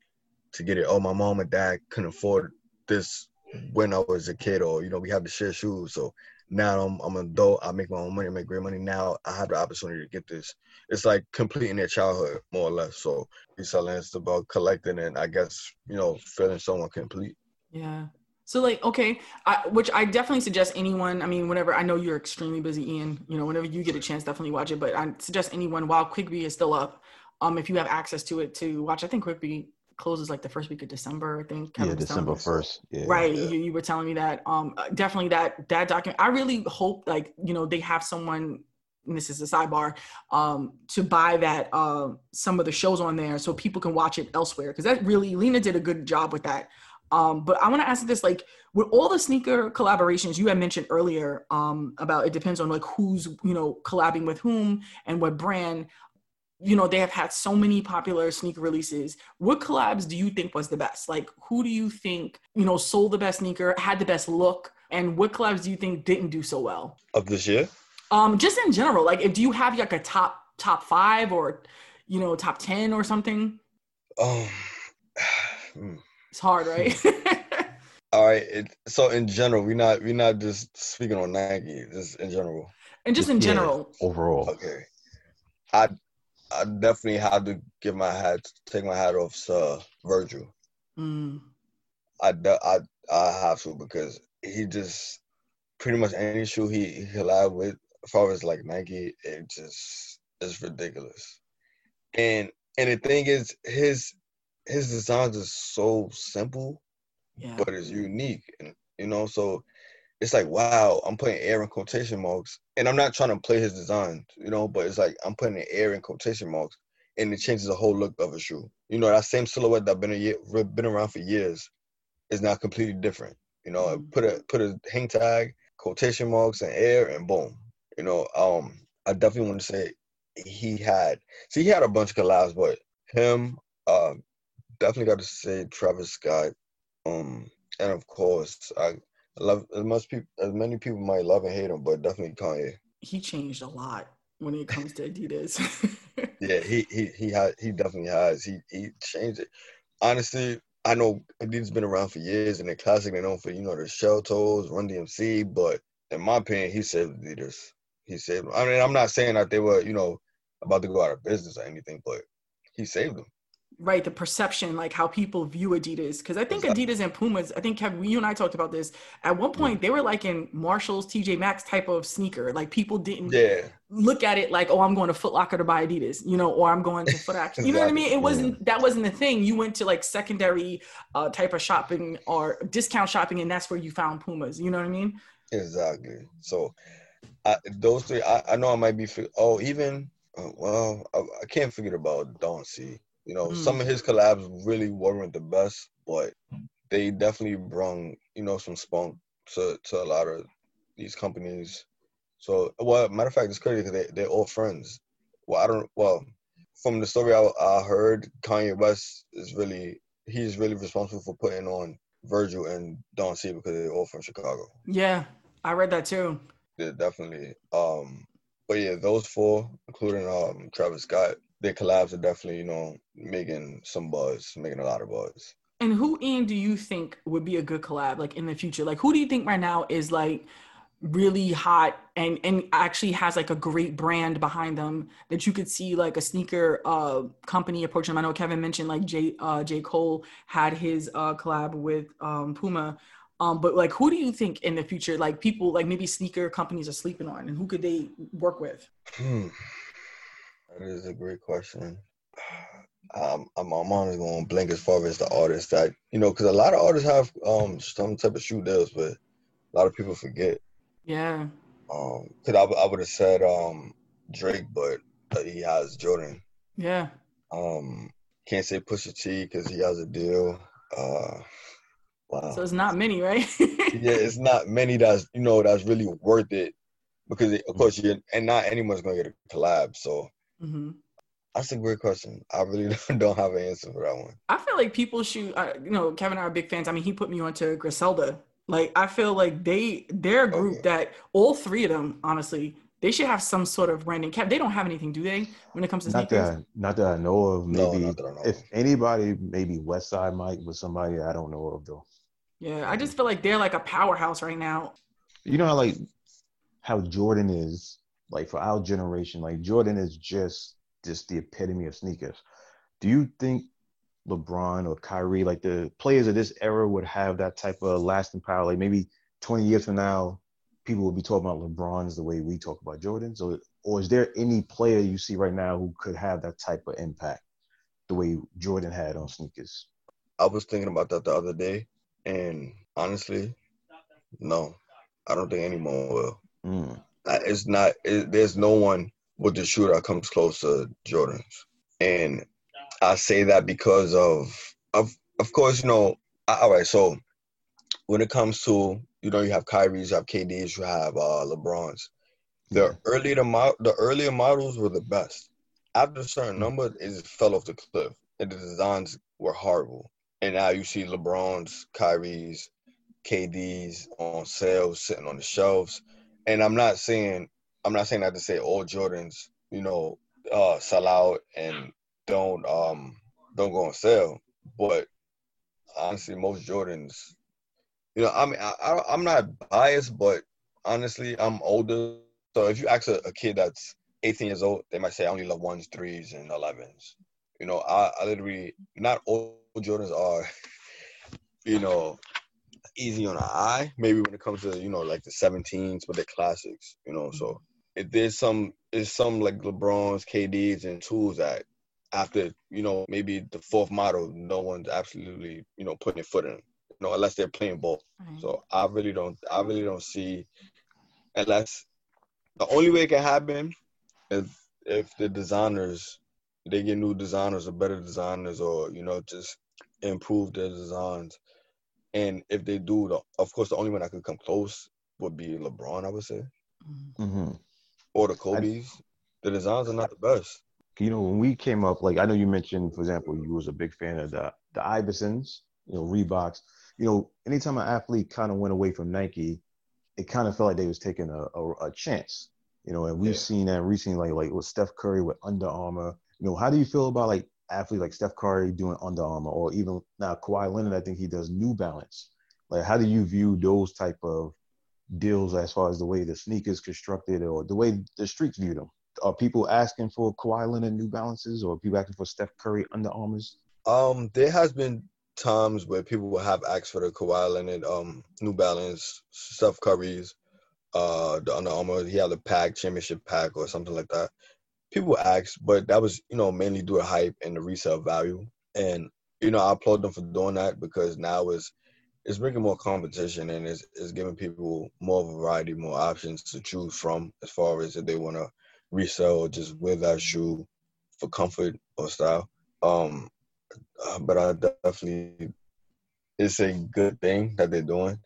B: to get it. Oh, my mom and dad couldn't afford this when I was a kid, or you know, we have to share shoes. So now I'm, I'm an adult. I make my own money, I make great money. Now I have the opportunity to get this. It's like completing their childhood, more or less. So reselling is about collecting, and I guess you know, feeling someone complete.
A: Yeah. So like, okay, I, which I definitely suggest anyone. I mean, whenever I know you're extremely busy, Ian. You know, whenever you get a chance, definitely watch it. But I suggest anyone while Quibi is still up, um, if you have access to it, to watch. I think Quibi closes like the first week of December, I think.
C: Kevin yeah, December first. Yeah.
A: Right.
C: Yeah.
A: You, you were telling me that. Um, uh, definitely that that document. I really hope like you know they have someone. this is a sidebar. Um, to buy that uh, some of the shows on there so people can watch it elsewhere because that really Lena did a good job with that. Um, but I want to ask this like with all the sneaker collaborations you had mentioned earlier um, about it depends on like who's you know collabing with whom and what brand you know, they have had so many popular sneaker releases. What collabs do you think was the best? Like, who do you think, you know, sold the best sneaker, had the best look, and what collabs do you think didn't do so well?
B: Of this year?
A: Um, just in general, like, if do you have like a top top five or, you know, top ten or something?
B: Um,
A: it's hard, right?
B: All right. It, so in general, we're not we're not just speaking on Nike, just in general.
A: And just in yeah, general,
C: overall.
B: Okay. I I definitely have to give my hat, take my hat off to Virgil. Mm. I, I, I have to because he just pretty much any shoe he, he collab with, as far as like Nike, it just is ridiculous. And and the thing is, his his designs are so simple, yeah. but it's unique, and you know, so it's like wow, I'm putting air in quotation marks, and I'm not trying to play his design, you know, but it's like I'm putting the air in quotation marks, and it changes the whole look of a shoe. You know, that same silhouette that been a year, been around for years, is now completely different. You know, mm-hmm. put a put a hang tag, quotation marks, and air, and boom. You know, um, I definitely want to say he had. See, he had a bunch of collabs, but him, uh, definitely got to say Travis Scott, um, and of course, I love uh, as much people as uh, many people might love and hate him, but definitely Kanye.
A: He changed a lot when it comes to Adidas.
B: yeah, he he he had he definitely has. He he changed it. Honestly, I know Adidas been around for years and they're classic. They're known for you know the shell toes, Run DMC, but in my opinion, he saved Adidas. He saved. Them. I mean, I'm not saying that they were you know about to go out of business or anything, but he saved them.
A: Right the perception like how people view adidas. Because i think exactly. adidas and pumas i think Kevin, you and i talked about this. At one point yeah. they were like in marshall's tj maxx type of sneaker. Like people didn't
B: yeah.
A: look at it like oh i'm going to foot locker to buy adidas you know or i'm going to Footaction you know what i mean? It wasn't yeah. that wasn't the thing. You went to like secondary uh, type of shopping or discount shopping and that's where you found pumas. You know what i mean?
B: Exactly. So I, those three I, I know i might be oh even uh, well I, I can't forget about Don C you know, mm. some of his collabs really weren't the best, but they definitely brung, you know, some spunk to, to a lot of these companies. So, well, matter of fact, it's crazy because they, they're all friends. Well, I don't, well, from the story I, I heard, Kanye West is really, he's really responsible for putting on Virgil and Don C because they're all from Chicago.
A: Yeah, I read that too.
B: Yeah, definitely. Um, but yeah, those four, including um Travis Scott, their collabs are definitely, you know, making some buzz, making a lot of buzz.
A: And who Ian do you think would be a good collab like in the future? Like who do you think right now is like really hot and and actually has like a great brand behind them that you could see like a sneaker uh company approach them. I know Kevin mentioned like J uh J. Cole had his uh collab with um Puma. Um, but like who do you think in the future like people like maybe sneaker companies are sleeping on and who could they work with?
B: Hmm. That is a great question. Um, I'm, I'm only going to blink as far as the artists that you know, because a lot of artists have um some type of shoe deals, but a lot of people forget.
A: Yeah.
B: Um, because I, I would have said um Drake, but uh, he has Jordan.
A: Yeah.
B: Um, can't say Pusha T because he has a deal. Uh,
A: wow. So it's not many, right?
B: yeah, it's not many that's you know that's really worth it because it, of course you and not anyone's gonna get a collab. So Mm-hmm. That's a great question. I really don't have an answer for that one.
A: I feel like people shoot. Uh, you know, Kevin and I are big fans. I mean, he put me onto Griselda. Like, I feel like they they're a group okay. that all three of them, honestly, they should have some sort of branding. Cap, they don't have anything, do they? When it comes to
C: not
A: sneakers?
C: that not that I know of. Maybe no, know. if anybody, maybe Westside Mike was somebody I don't know of though.
A: Yeah, I just feel like they're like a powerhouse right now.
C: You know how like how Jordan is like for our generation, like Jordan is just just the epitome of sneakers. Do you think LeBron or Kyrie, like the players of this era, would have that type of lasting power? Like maybe 20 years from now, people will be talking about LeBron's the way we talk about Jordan's, So, or is there any player you see right now who could have that type of impact the way Jordan had on sneakers?
B: I was thinking about that the other day, and honestly, no, I don't think anyone will. Mm it's not. It, there's no one with the shoe that comes close to Jordan's, and I say that because of of of course you know. All right, so when it comes to you know you have Kyrie's, you have KD's, you have uh, LeBron's. The yeah. earlier the, mo- the earlier models were the best. After a certain number, it just fell off the cliff, and the designs were horrible. And now you see LeBron's, Kyrie's, KD's on sale, sitting on the shelves and I'm not saying I'm not saying that to say all Jordans, you know, uh, sell out and don't um don't go on sale, but honestly, most Jordans, you know, I mean, I, I am not biased, but honestly, I'm older, so if you ask a, a, kid that's 18 years old, they might say I only love ones, threes, and 11s. You know, I, I literally not all Jordans are, you know, easy on the eye. Maybe when it comes to you know like the 17s, but the classics. You know, so if there's some is some like LeBron's, KD's, and tools that after you know maybe the fourth model, no one's absolutely you know putting a foot in. You know, unless they're playing. Right. So I really don't. I really don't see unless the only way it can happen is if the designers they get new designers or better designers or you know just improve their designs and if they do, the, of course, the only one I could come close would be LeBron, I would say, mm-hmm. or the Kobe's. I, the designs are not the best.
C: You know, when we came up, like I know you mentioned, for example, you was a big fan of the the Iversons, you know, Reeboks. You know, anytime an athlete kind of went away from Nike, it kind of felt like they was taking a, a, a chance. You know, and we've yeah. seen that recently, like like with Steph Curry with Under Armour. You know, how do you feel about like athlete like Steph Curry doing Under Armour, or even now Kawhi Leonard, I think he does New Balance. Like, how do you view those type of deals as far as the way the sneakers constructed, or the way the streets view them? Are people asking for Kawhi Leonard New Balances, or people asking for Steph Curry Under Armours?
B: Um, there has been times where people will have asked for the Kawhi Leonard, um, New Balance, Steph Curry's, uh, the Under Armour. He had a pack, championship pack, or something like that. People ask, but that was you know mainly due to hype and the resale value. And you know I applaud them for doing that because now it's it's bringing more competition and it's, it's giving people more variety, more options to choose from as far as if they want to resell just wear that shoe for comfort or style. Um, uh, but I definitely, it's a good thing that they're doing.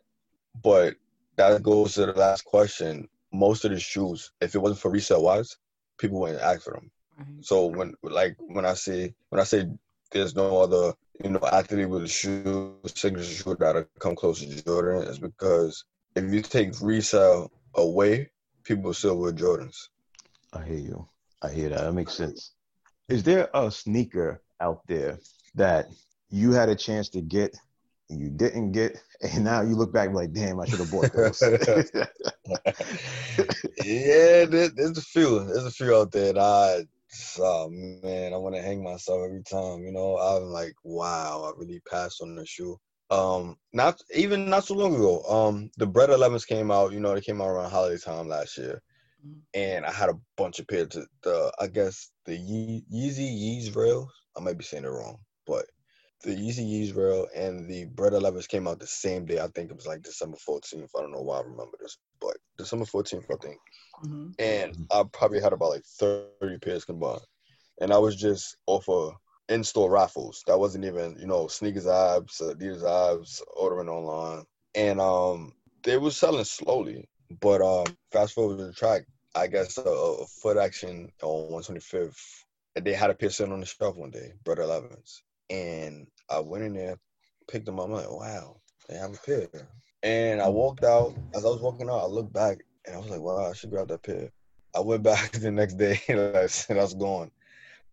B: But that goes to the last question. Most of the shoes, if it wasn't for resale wise, people wouldn't ask for them. So when like when I say when I say there's no other you know athlete with a shoe signature shoe that come close to Jordan, is because if you take resale away, people still wear Jordans.
C: I hear you. I hear that. That makes sense. Is there a sneaker out there that you had a chance to get and you didn't get, and now you look back like, damn, I should have bought those.
B: yeah, there, there's a few. There's a few out there that I, oh man, I want to hang myself every time. You know, I'm like, wow, I really passed on the shoe. Um, not even not so long ago. Um, the Bred 11s came out. You know, they came out around holiday time last year, mm-hmm. and I had a bunch of pairs. Of the I guess the Ye- Yeezy Yeez rails. I might be saying it wrong, but the Yeezy Yeez rail and the Bred 11s came out the same day. I think it was like December 14th. I don't know why I remember this, but December 14th, I think. Mm-hmm. And I probably had about like 30 pairs combined. And I was just off of in-store raffles. That wasn't even, you know, SNKRS abs, Adidas abs, ordering online. And um they were selling slowly. But um fast forward to the track, I guess a, a Footaction on 125th. And they had a pair sitting on the shelf one day, Brother 11s. And I went in there, picked them up. I'm like, wow, they have a pair. And I walked out. As I was walking out, I looked back and I was like, wow, I should grab that pair. I went back the next day and I said I was gone.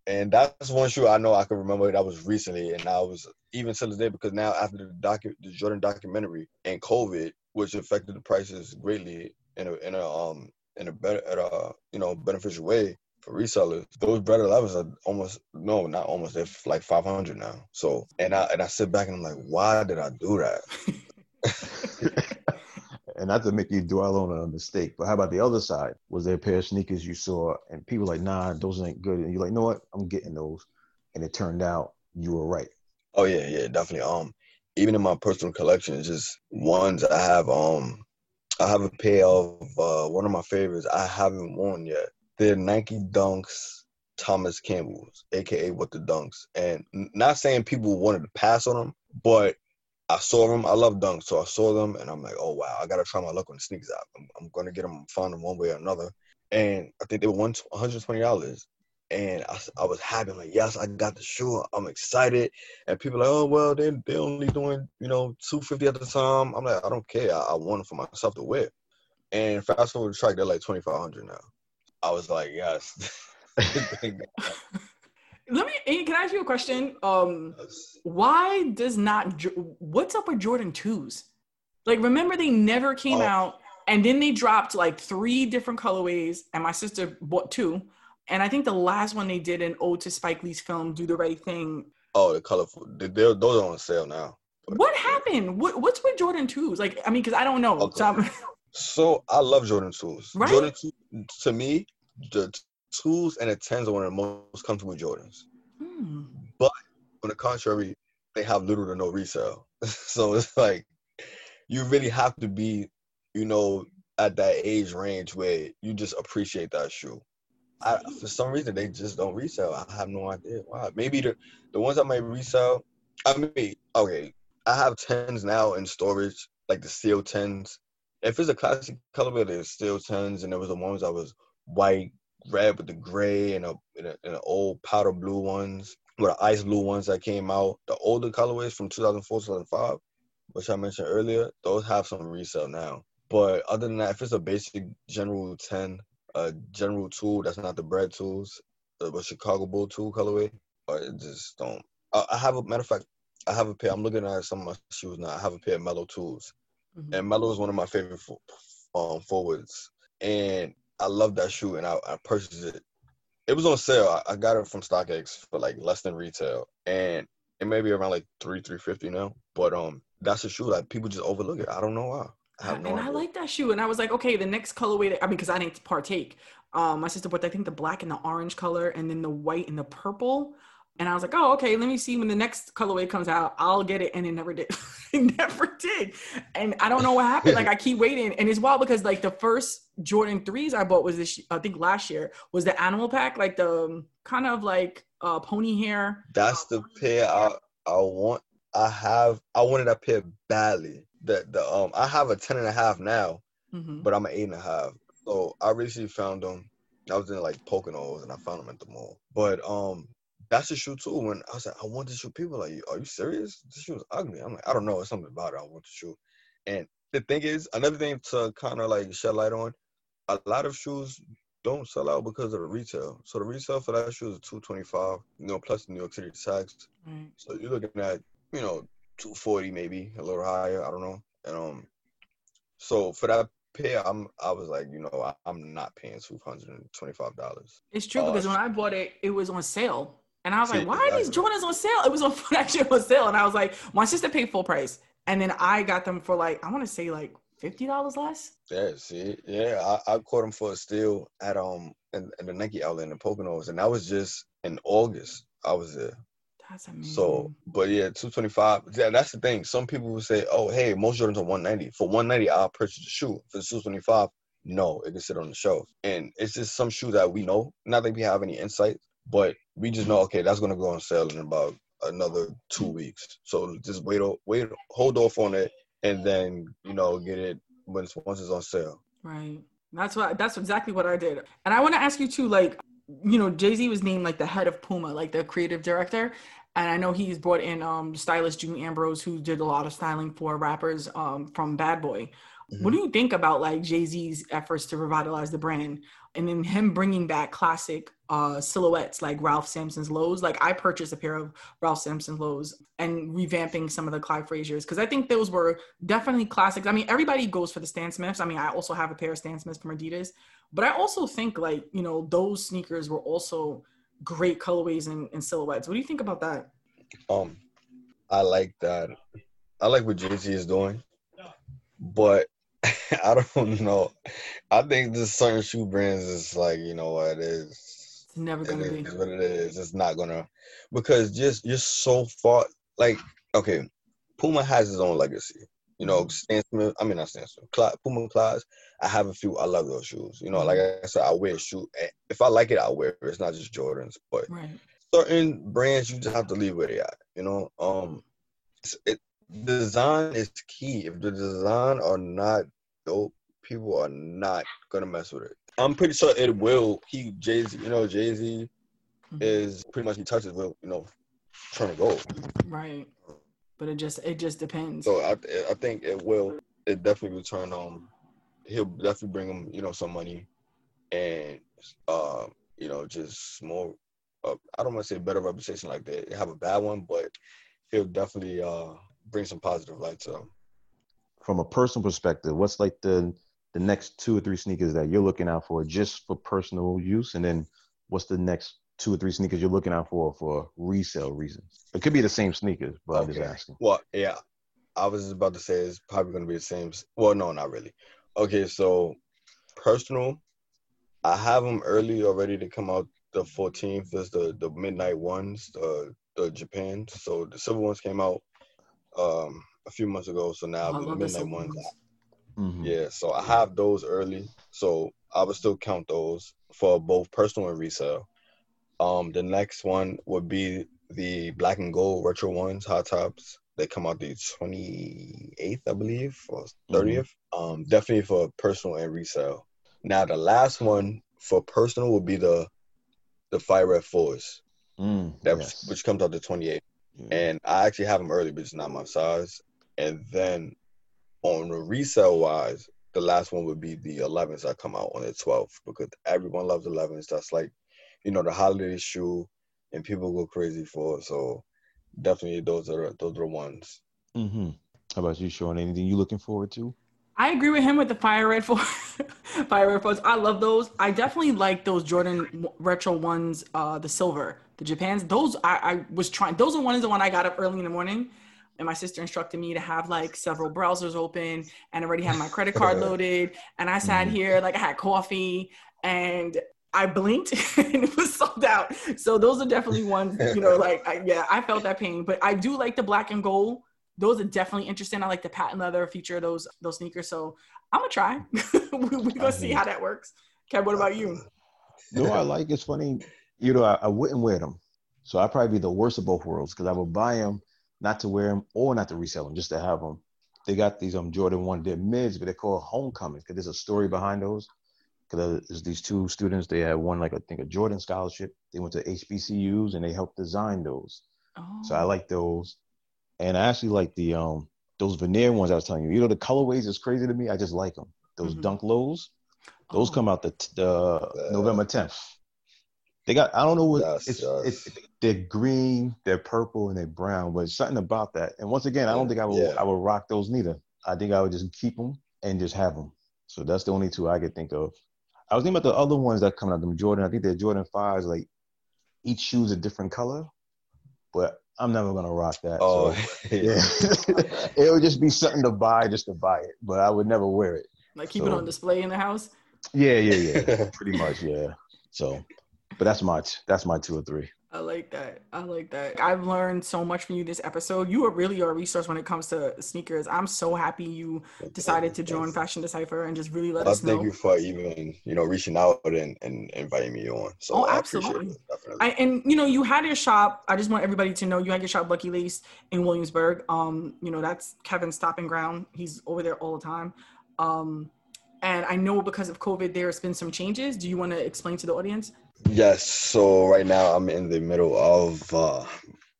B: And that's one shoe I know I can remember that was recently, and I was even to this day because now after the docu- the Jordan documentary and COVID, which affected the prices greatly in a in a um in a better a you know beneficial way, for resellers, those Bred 11s are almost no, not almost. They're like five hundred now. So and I and I sit back and I'm like, why did I do that?
C: and not to make you dwell on a mistake, but how about the other side? Was there a pair of sneakers you saw and people like, nah, those ain't good, and you're like, you know what, I'm getting those, and it turned out you were right.
B: Oh yeah, yeah, definitely. Um, even in my personal collection, it's just ones I have. Um, I have a pair of uh, one of my favorites I haven't worn yet they're Nike Dunks Thomas Campbell's, aka what the Dunks. And not saying people wanted to pass on them, but I saw them. I love Dunks, so I saw them, and I'm like, oh wow, I gotta try my luck on the sneakers out. I'm, I'm gonna get them, find them one way or another. And I think they were one hundred twenty dollars. And I, I was happy, I'm like, yes, I got the shoe. I'm excited. And people like, oh well, they they only doing you know two fifty at the time. I'm like, I don't care. I, I want it for myself to wear. And fast forward the track, they're like twenty five hundred now. I was like, yes.
A: Let me. Can I ask you a question? Um, why does not? What's up with Jordan twos? Like, remember they never came oh. out, and then they dropped like three different colorways, and my sister bought two. And I think the last one they did an ode to Spike Lee's film, "Do the Right Thing."
B: Oh, the colorful. They're, those are on sale now.
A: What happened? What, what's with Jordan twos? Like, I mean, because I don't know. Okay.
B: So, so, I love Jordan twos. Right? Jordan two, to me, the twos and the tens are one of the most comfortable Jordans. Hmm. But on the contrary, they have little to no resale. so it's like you really have to be, you know, at that age range where you just appreciate that shoe. I, for some reason, they just don't resell. I have no idea why. Maybe the the ones that might resell. I mean, okay, I have tens now in storage, like the steel tens. If it's a classic colorway, there's steel tens, and there was the ones I was white, red with the gray, and a and, a, and a old powder blue ones, with the ice blue ones that came out. The older colorways from 2004, 2005, which I mentioned earlier, those have some resale now. But other than that, if it's a basic general 10, a general tool that's not the Bred tools, the Chicago Bull tool colorway, or it just don't. I, I, have a matter of fact, I have a pair. I'm looking at some of my shoes now. I have a pair of Melo tools, mm-hmm. and Melo is one of my favorite um, forwards. And I love that shoe, and I, I purchased it. It was on sale. I, I got it from StockX for like less than retail, and It may be around like three, three fifty now. But um, that's a shoe that people just overlook it. I don't know why. I have no
A: and I like that shoe. And I was like, okay, the next colorway. That, I mean, because I didn't partake. Um, my sister bought I think the black and the orange color, and then the white and the purple. And I was like, oh, okay, let me see when the next colorway comes out. I'll get it. And it never did. it never did. And I don't know what happened. Like I keep waiting. And it's wild because like the first Jordan threes I bought was this, I think last year, was the animal pack, like the um, kind of like uh, pony hair.
B: That's the pair I I want. I have. I wanted that pair badly. The the um. I have a ten and a half now,
A: Mhm.
B: but I'm an eight and a half. So I recently found them. I was in like Poconos and I found them at the mall. But um, that's the shoe too. When I was like, I want to shoot People like, are you serious? This shoe is ugly. I'm like, I don't know. It's something about it. I want to shoot. And the thing is, another thing to kind of like shed light on, a lot of shoes don't sell out because of the retail. So the retail for that shoe is two twenty five. You know, plus the New York City tax.
A: Right.
B: So you're looking at, you know, 240 maybe, a little higher, I don't know. And um so for that pair, I'm I was like, you know, I, I'm not paying two hundred and twenty five dollars.
A: It's true
B: Oh,
A: because when I bought it, it was on sale. And I was like, why are these. Jordans on sale? It was on actually on sale. And I was like, my sister paid full price. And then I got them for like, I want to say like $50 less.
B: Yeah, see, yeah, I, I caught them for a steal at um in, in the Nike outlet in the Poconos, and that was just in August. I was there.
A: That's amazing.
B: So, but yeah, 225. Yeah, that's the thing. Some people will say, "Oh, hey, most Jordans are 190." For 190, I'll purchase the shoe. For 225, no, it can sit on the shelf. And it's just some shoe that we know. Not that we have any insight, but we just know, okay, that's gonna go on sale in about another two weeks. So just wait, wait, hold off on it, and then you know get it when it's, once it's on sale.
A: Right. That's what that's exactly what I did. And I want to ask you too, like, you know, Jay-Z was named like the head of Puma, like the creative director. And I know he's brought in um stylist June Ambrose, who did a lot of styling for rappers um from Bad Boy. What do you think about like Jay-Z's efforts to revitalize the brand? And then him bringing back classic uh silhouettes like Ralph Sampson's lows. Like I purchased a pair of Ralph Sampson lows and revamping some of the Clyde Fraziers because I think those were definitely classics. I mean, everybody goes for the Stan Smiths. I mean, I also have a pair of Stan Smiths from Adidas, but I also think like, you know, those sneakers were also great colorways and, and silhouettes. What do you think about that?
B: Um, I like that. I like what Jay Z is doing, but I don't know. I think this certain shoe brands is like, you know what it is.
A: It's never gonna be.
B: is what it is. It's not gonna because just you're so far. Like, okay, Puma has his own legacy. You know, mm-hmm. Stan Smith. I mean, not Stan Smith. Clyde, Puma Clydes. I have a few. I love those shoes. You know, like mm-hmm. I said, I wear a shoe. Eh, if I like it, I wear it. It's not just Jordans, but
A: Right.
B: certain brands you just have to leave where they at. You know, um, it design is key. If the design are not dope, people are not gonna mess with it. I'm pretty sure it will. He Jay Z, you know, Jay Z
A: Mhm.
B: is pretty much he touches will, you know, turn to gold.
A: Right. But it just it just depends.
B: So I I think it will. It definitely will turn um. He'll definitely bring him, you know, some money, and uh, you know, just more. Uh, I don't want to say better reputation like that. Have a bad one, but he'll definitely uh bring some positive light to him.
C: From a personal perspective, what's like the the next two or three sneakers that you're looking out for just for personal use, and then what's the next two or three sneakers you're looking out for for resale reasons? It could be the same sneakers, but I'm just asking.
B: Well, yeah, I was about to say it's probably gonna be the same. Well, no, not really. Okay, so personal, I have them early already to come out. The 14th is the the midnight ones, the the Japan. So the silver ones came out um a few months ago. So now
A: I
B: the midnight
A: silver
B: ones.
A: ones.
C: Mhm.
B: Yeah, so I have those early. So I would still count those for both personal and resale. Um, the next one would be the black and gold retro ones, hot tops. They come out the 28th, I believe, or 30th. Um, definitely for personal and resale. Now the last one for personal would be the the fire red fours,
C: Mm,
B: that
C: yes.
B: which comes out the 28th
C: Yeah.
B: and I actually have them early, but it's not my size. And then on the resale wise, the last one would be the 11s that come out on the 12th because everyone loves 11s. That's like, you know, the holiday shoe, and people go crazy for it. So definitely, those are those are the ones.
C: hmm How about you, Sean? Anything you looking forward to?
A: I agree with him with the fire red for fire red fours. I love those. I definitely like those Jordan retro ones, uh, the silver, the Japans. Those I, I was trying. Those are one of the one I got up early in the morning, and my sister instructed me to have like several browsers open and already have my credit card loaded. And I sat mm-hmm. here like I had coffee and I blinked and it was sold out. So those are definitely ones, you know, like I, yeah, I felt that pain. But I do like the black and gold those are definitely interesting. I like the patent leather feature of those those sneakers. So I'm gonna try. we, we gonna see how that works. Kev, what about you?
C: No, I like it's funny. You know, I, I wouldn't wear them, so I'd probably be the worst of both worlds because I would buy them not to wear them or not to resell them, just to have them. They got these um Jordan one, they're mids, but they're called homecoming because there's a story behind those. Because there's these two students, they had one like I think a Jordan scholarship. They went to HBCUs and they helped design those. Oh. So I oh. like those and I actually like the um those veneer ones I was telling you. You know the colorways is crazy to me. I just like them. Those mm-hmm. dunk lows, those oh. come out the the November tenth. They got I don't know what yes, it's, yes. it's, they're green, they're purple, and they're brown, but something about that. And once again, I don't think I would yeah. I would rock those neither. I think I would just keep them and just have them. So that's the only two I could think of. I was thinking about the other ones that come out, them Jordan. I think they're Jordan fives. Like each shoe's a different color, but I'm never gonna rock that. Oh, so, yeah. it would just be something to buy just to buy it, but I would never wear it.
A: Like keep so, it on display in the house.
C: Yeah, yeah, yeah. Pretty much, yeah. So, but that's my that's my two or three.
A: I like that. I like that. I've learned so much from you this episode. You are really a resource when it comes to sneakers. I'm so happy you decided to join Fashion Decipher and just really let us know.
B: Thank you for even you know reaching out and, and inviting me on. So oh, absolutely.
A: I, and you know, you had your shop. I just want everybody to know you had your shop Lucky Laced in Williamsburg. Um, you know, that's Kevin's stopping ground. He's over there all the time. Um, and I know because of COVID, there's been some changes. Do you want to explain to the audience?
B: Yes. So right now I'm in the middle of uh,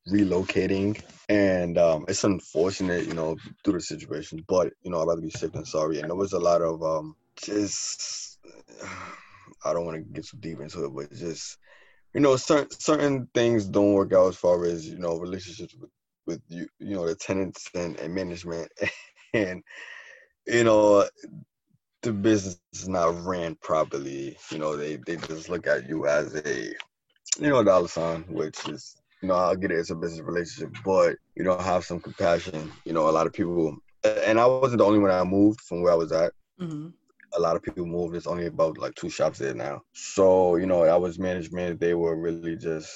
B: relocating, and um, it's unfortunate, you know, due to the situation. But you know, I'd rather be sick than sorry. And there was a lot of um, just I don't want to get too deep into it, but just you know, certain certain things don't work out as far as you know relationships with with you, you know, the tenants and, and management, and you know the business is not ran properly. You know, they, they just look at you as a, you know, dollar sign, which is, you know, I'll get it. It's a business relationship, but you know, have some compassion. You know, a lot of people, and I wasn't the only one I moved from where I was at. Mm-hmm. A lot of people moved. It's only about like two shops there now. So, you know, I was management. They were really just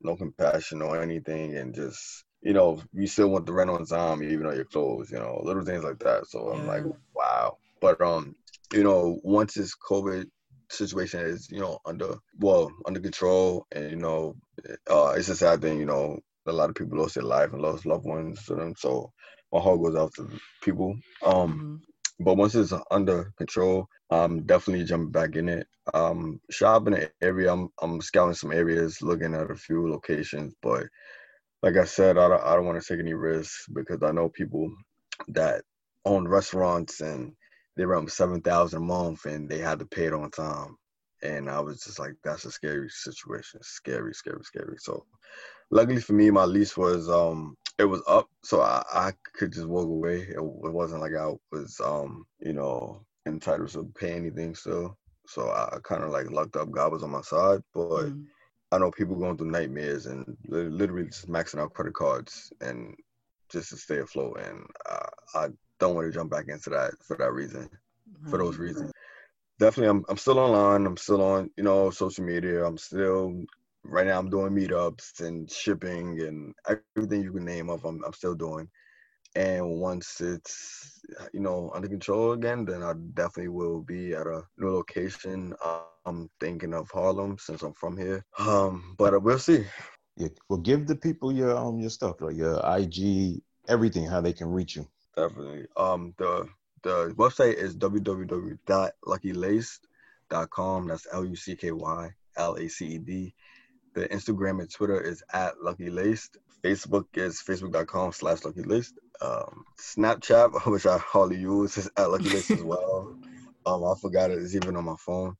B: no compassion or anything, and just you know, you still want the rent on time even though you're closed. You know, little things like that. So yeah. I'm like, wow. But um, you know, once this COVID situation is, you know, under well under control, and you know, uh, it's a sad thing. You know, a lot of people lost their life and lost loved ones to them. So my heart goes out to people. Um, mm-hmm. But once it's under control, I'm definitely jumping back in it. Um, shopping the area, I'm I'm scouting some areas, looking at a few locations. But like I said, I don't, I don't want to take any risks because I know people that own restaurants and they rent seven thousand a month and they had to pay it on time. And I was just like, that's a scary situation. Scary, scary, scary. So luckily for me, my lease was um it was up, so I, I could just walk away. It, it wasn't like I was um, you know, entitled to pay anything still. So I kind of like lucked up. God was on my side, but mm. I know people going through nightmares and literally just maxing out credit cards and just to stay afloat. And uh, I don't want to jump back into that for that reason, mm-hmm. for those reasons. Definitely, I'm I'm still online. I'm still on you know social media. I'm still right now. I'm doing meetups and shipping and everything you can name of. I'm I'm still doing. And once it's you know under control again, then I definitely will be at a new location. I'm thinking of Harlem since I'm from here. Um, but we'll see.
C: Yeah, well, give the people your um your stuff, like your IG, everything, how they can reach you.
B: Definitely. Um, the the website is www.luckylaced.com. That's L U C K Y L A C E D. The Instagram and Twitter is at Lucky Laced. Facebook is facebook.com slash Lucky Laced. Um, Snapchat, which I hardly use, is at Lucky Laced as well. Um, I forgot it. It's even on my phone.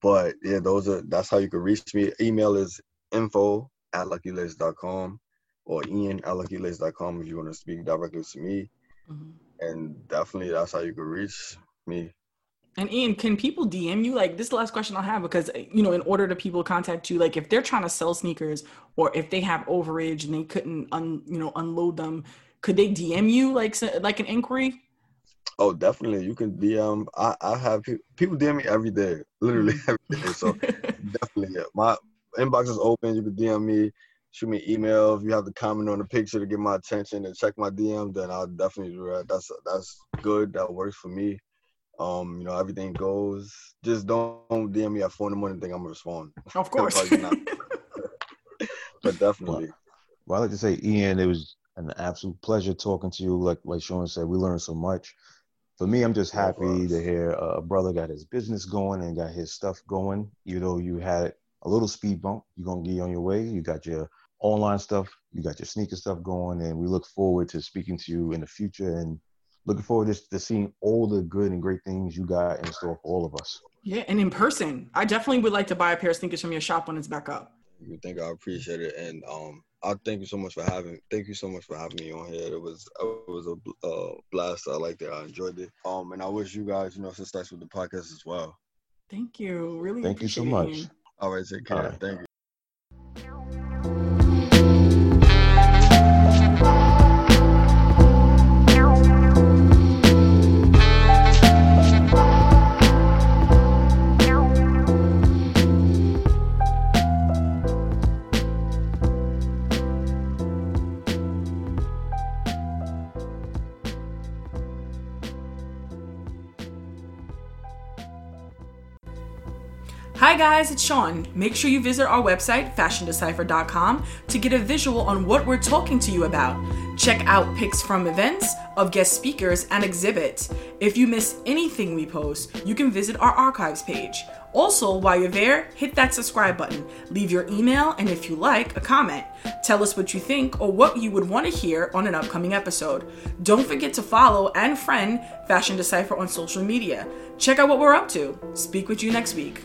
B: But yeah, those are that's how you can reach me. Email is info at luckylaced.com or ian at luckylaced.com if you want to speak directly to me. Mm-hmm. and definitely that's how you can reach me.
A: And Ian, can people DM you? Like this is the last question I'll have because you know, in order to people contact you, like if they're trying to sell sneakers or if they have overage and they couldn't un, you know unload them, could they DM you like like an inquiry?
B: Oh, definitely. You can DM. I, I have people, people DM me every day, literally mm. every day. So definitely, yeah. my inbox is open. You can DM me, shoot me an email if you have to comment on the picture to get my attention and check my DM. Then I'll definitely do that. That's that's good. That works for me. Um, you know, everything goes. Just don't DM me at four in the morning. Think I'm gonna respond.
A: Of course.
B: but definitely.
C: Well, well, I like to say, Ian, it was an absolute pleasure talking to you. Like like Sean said, we learned so much. For me, I'm just happy to hear a brother got his business going and got his stuff going. You know, you had a little speed bump. You're gonna get on your way. You got your online stuff. You got your sneaker stuff going, and we look forward to speaking to you in the future and looking forward to, to seeing all the good and great things you got in store for all of us.
A: Yeah, and in person, I definitely would like to buy a pair of sneakers from your shop when it's back up.
B: You think I appreciate it, and um, I thank you so much for having. Thank you so much for having me on here. It was it was a uh, blast. I liked it. I enjoyed it. Um, and I wish you guys, you know, success with the podcast as well.
A: Thank you. Really.
C: Thank you so much.
A: You.
B: All right, take care. Right. Thank you.
A: Guys, it's Sean. Make sure you visit our website, fashiondecipher.com, to get a visual on what we're talking to you about. Check out pics from events, of guest speakers, and exhibits. If you miss anything we post, you can visit our archives page. Also, while you're there, hit that subscribe button, leave your email, and if you like, a comment. Tell us what you think or what you would want to hear on an upcoming episode. Don't forget to follow and friend Fashion Decipher on social media. Check out what we're up to. Speak with you next week.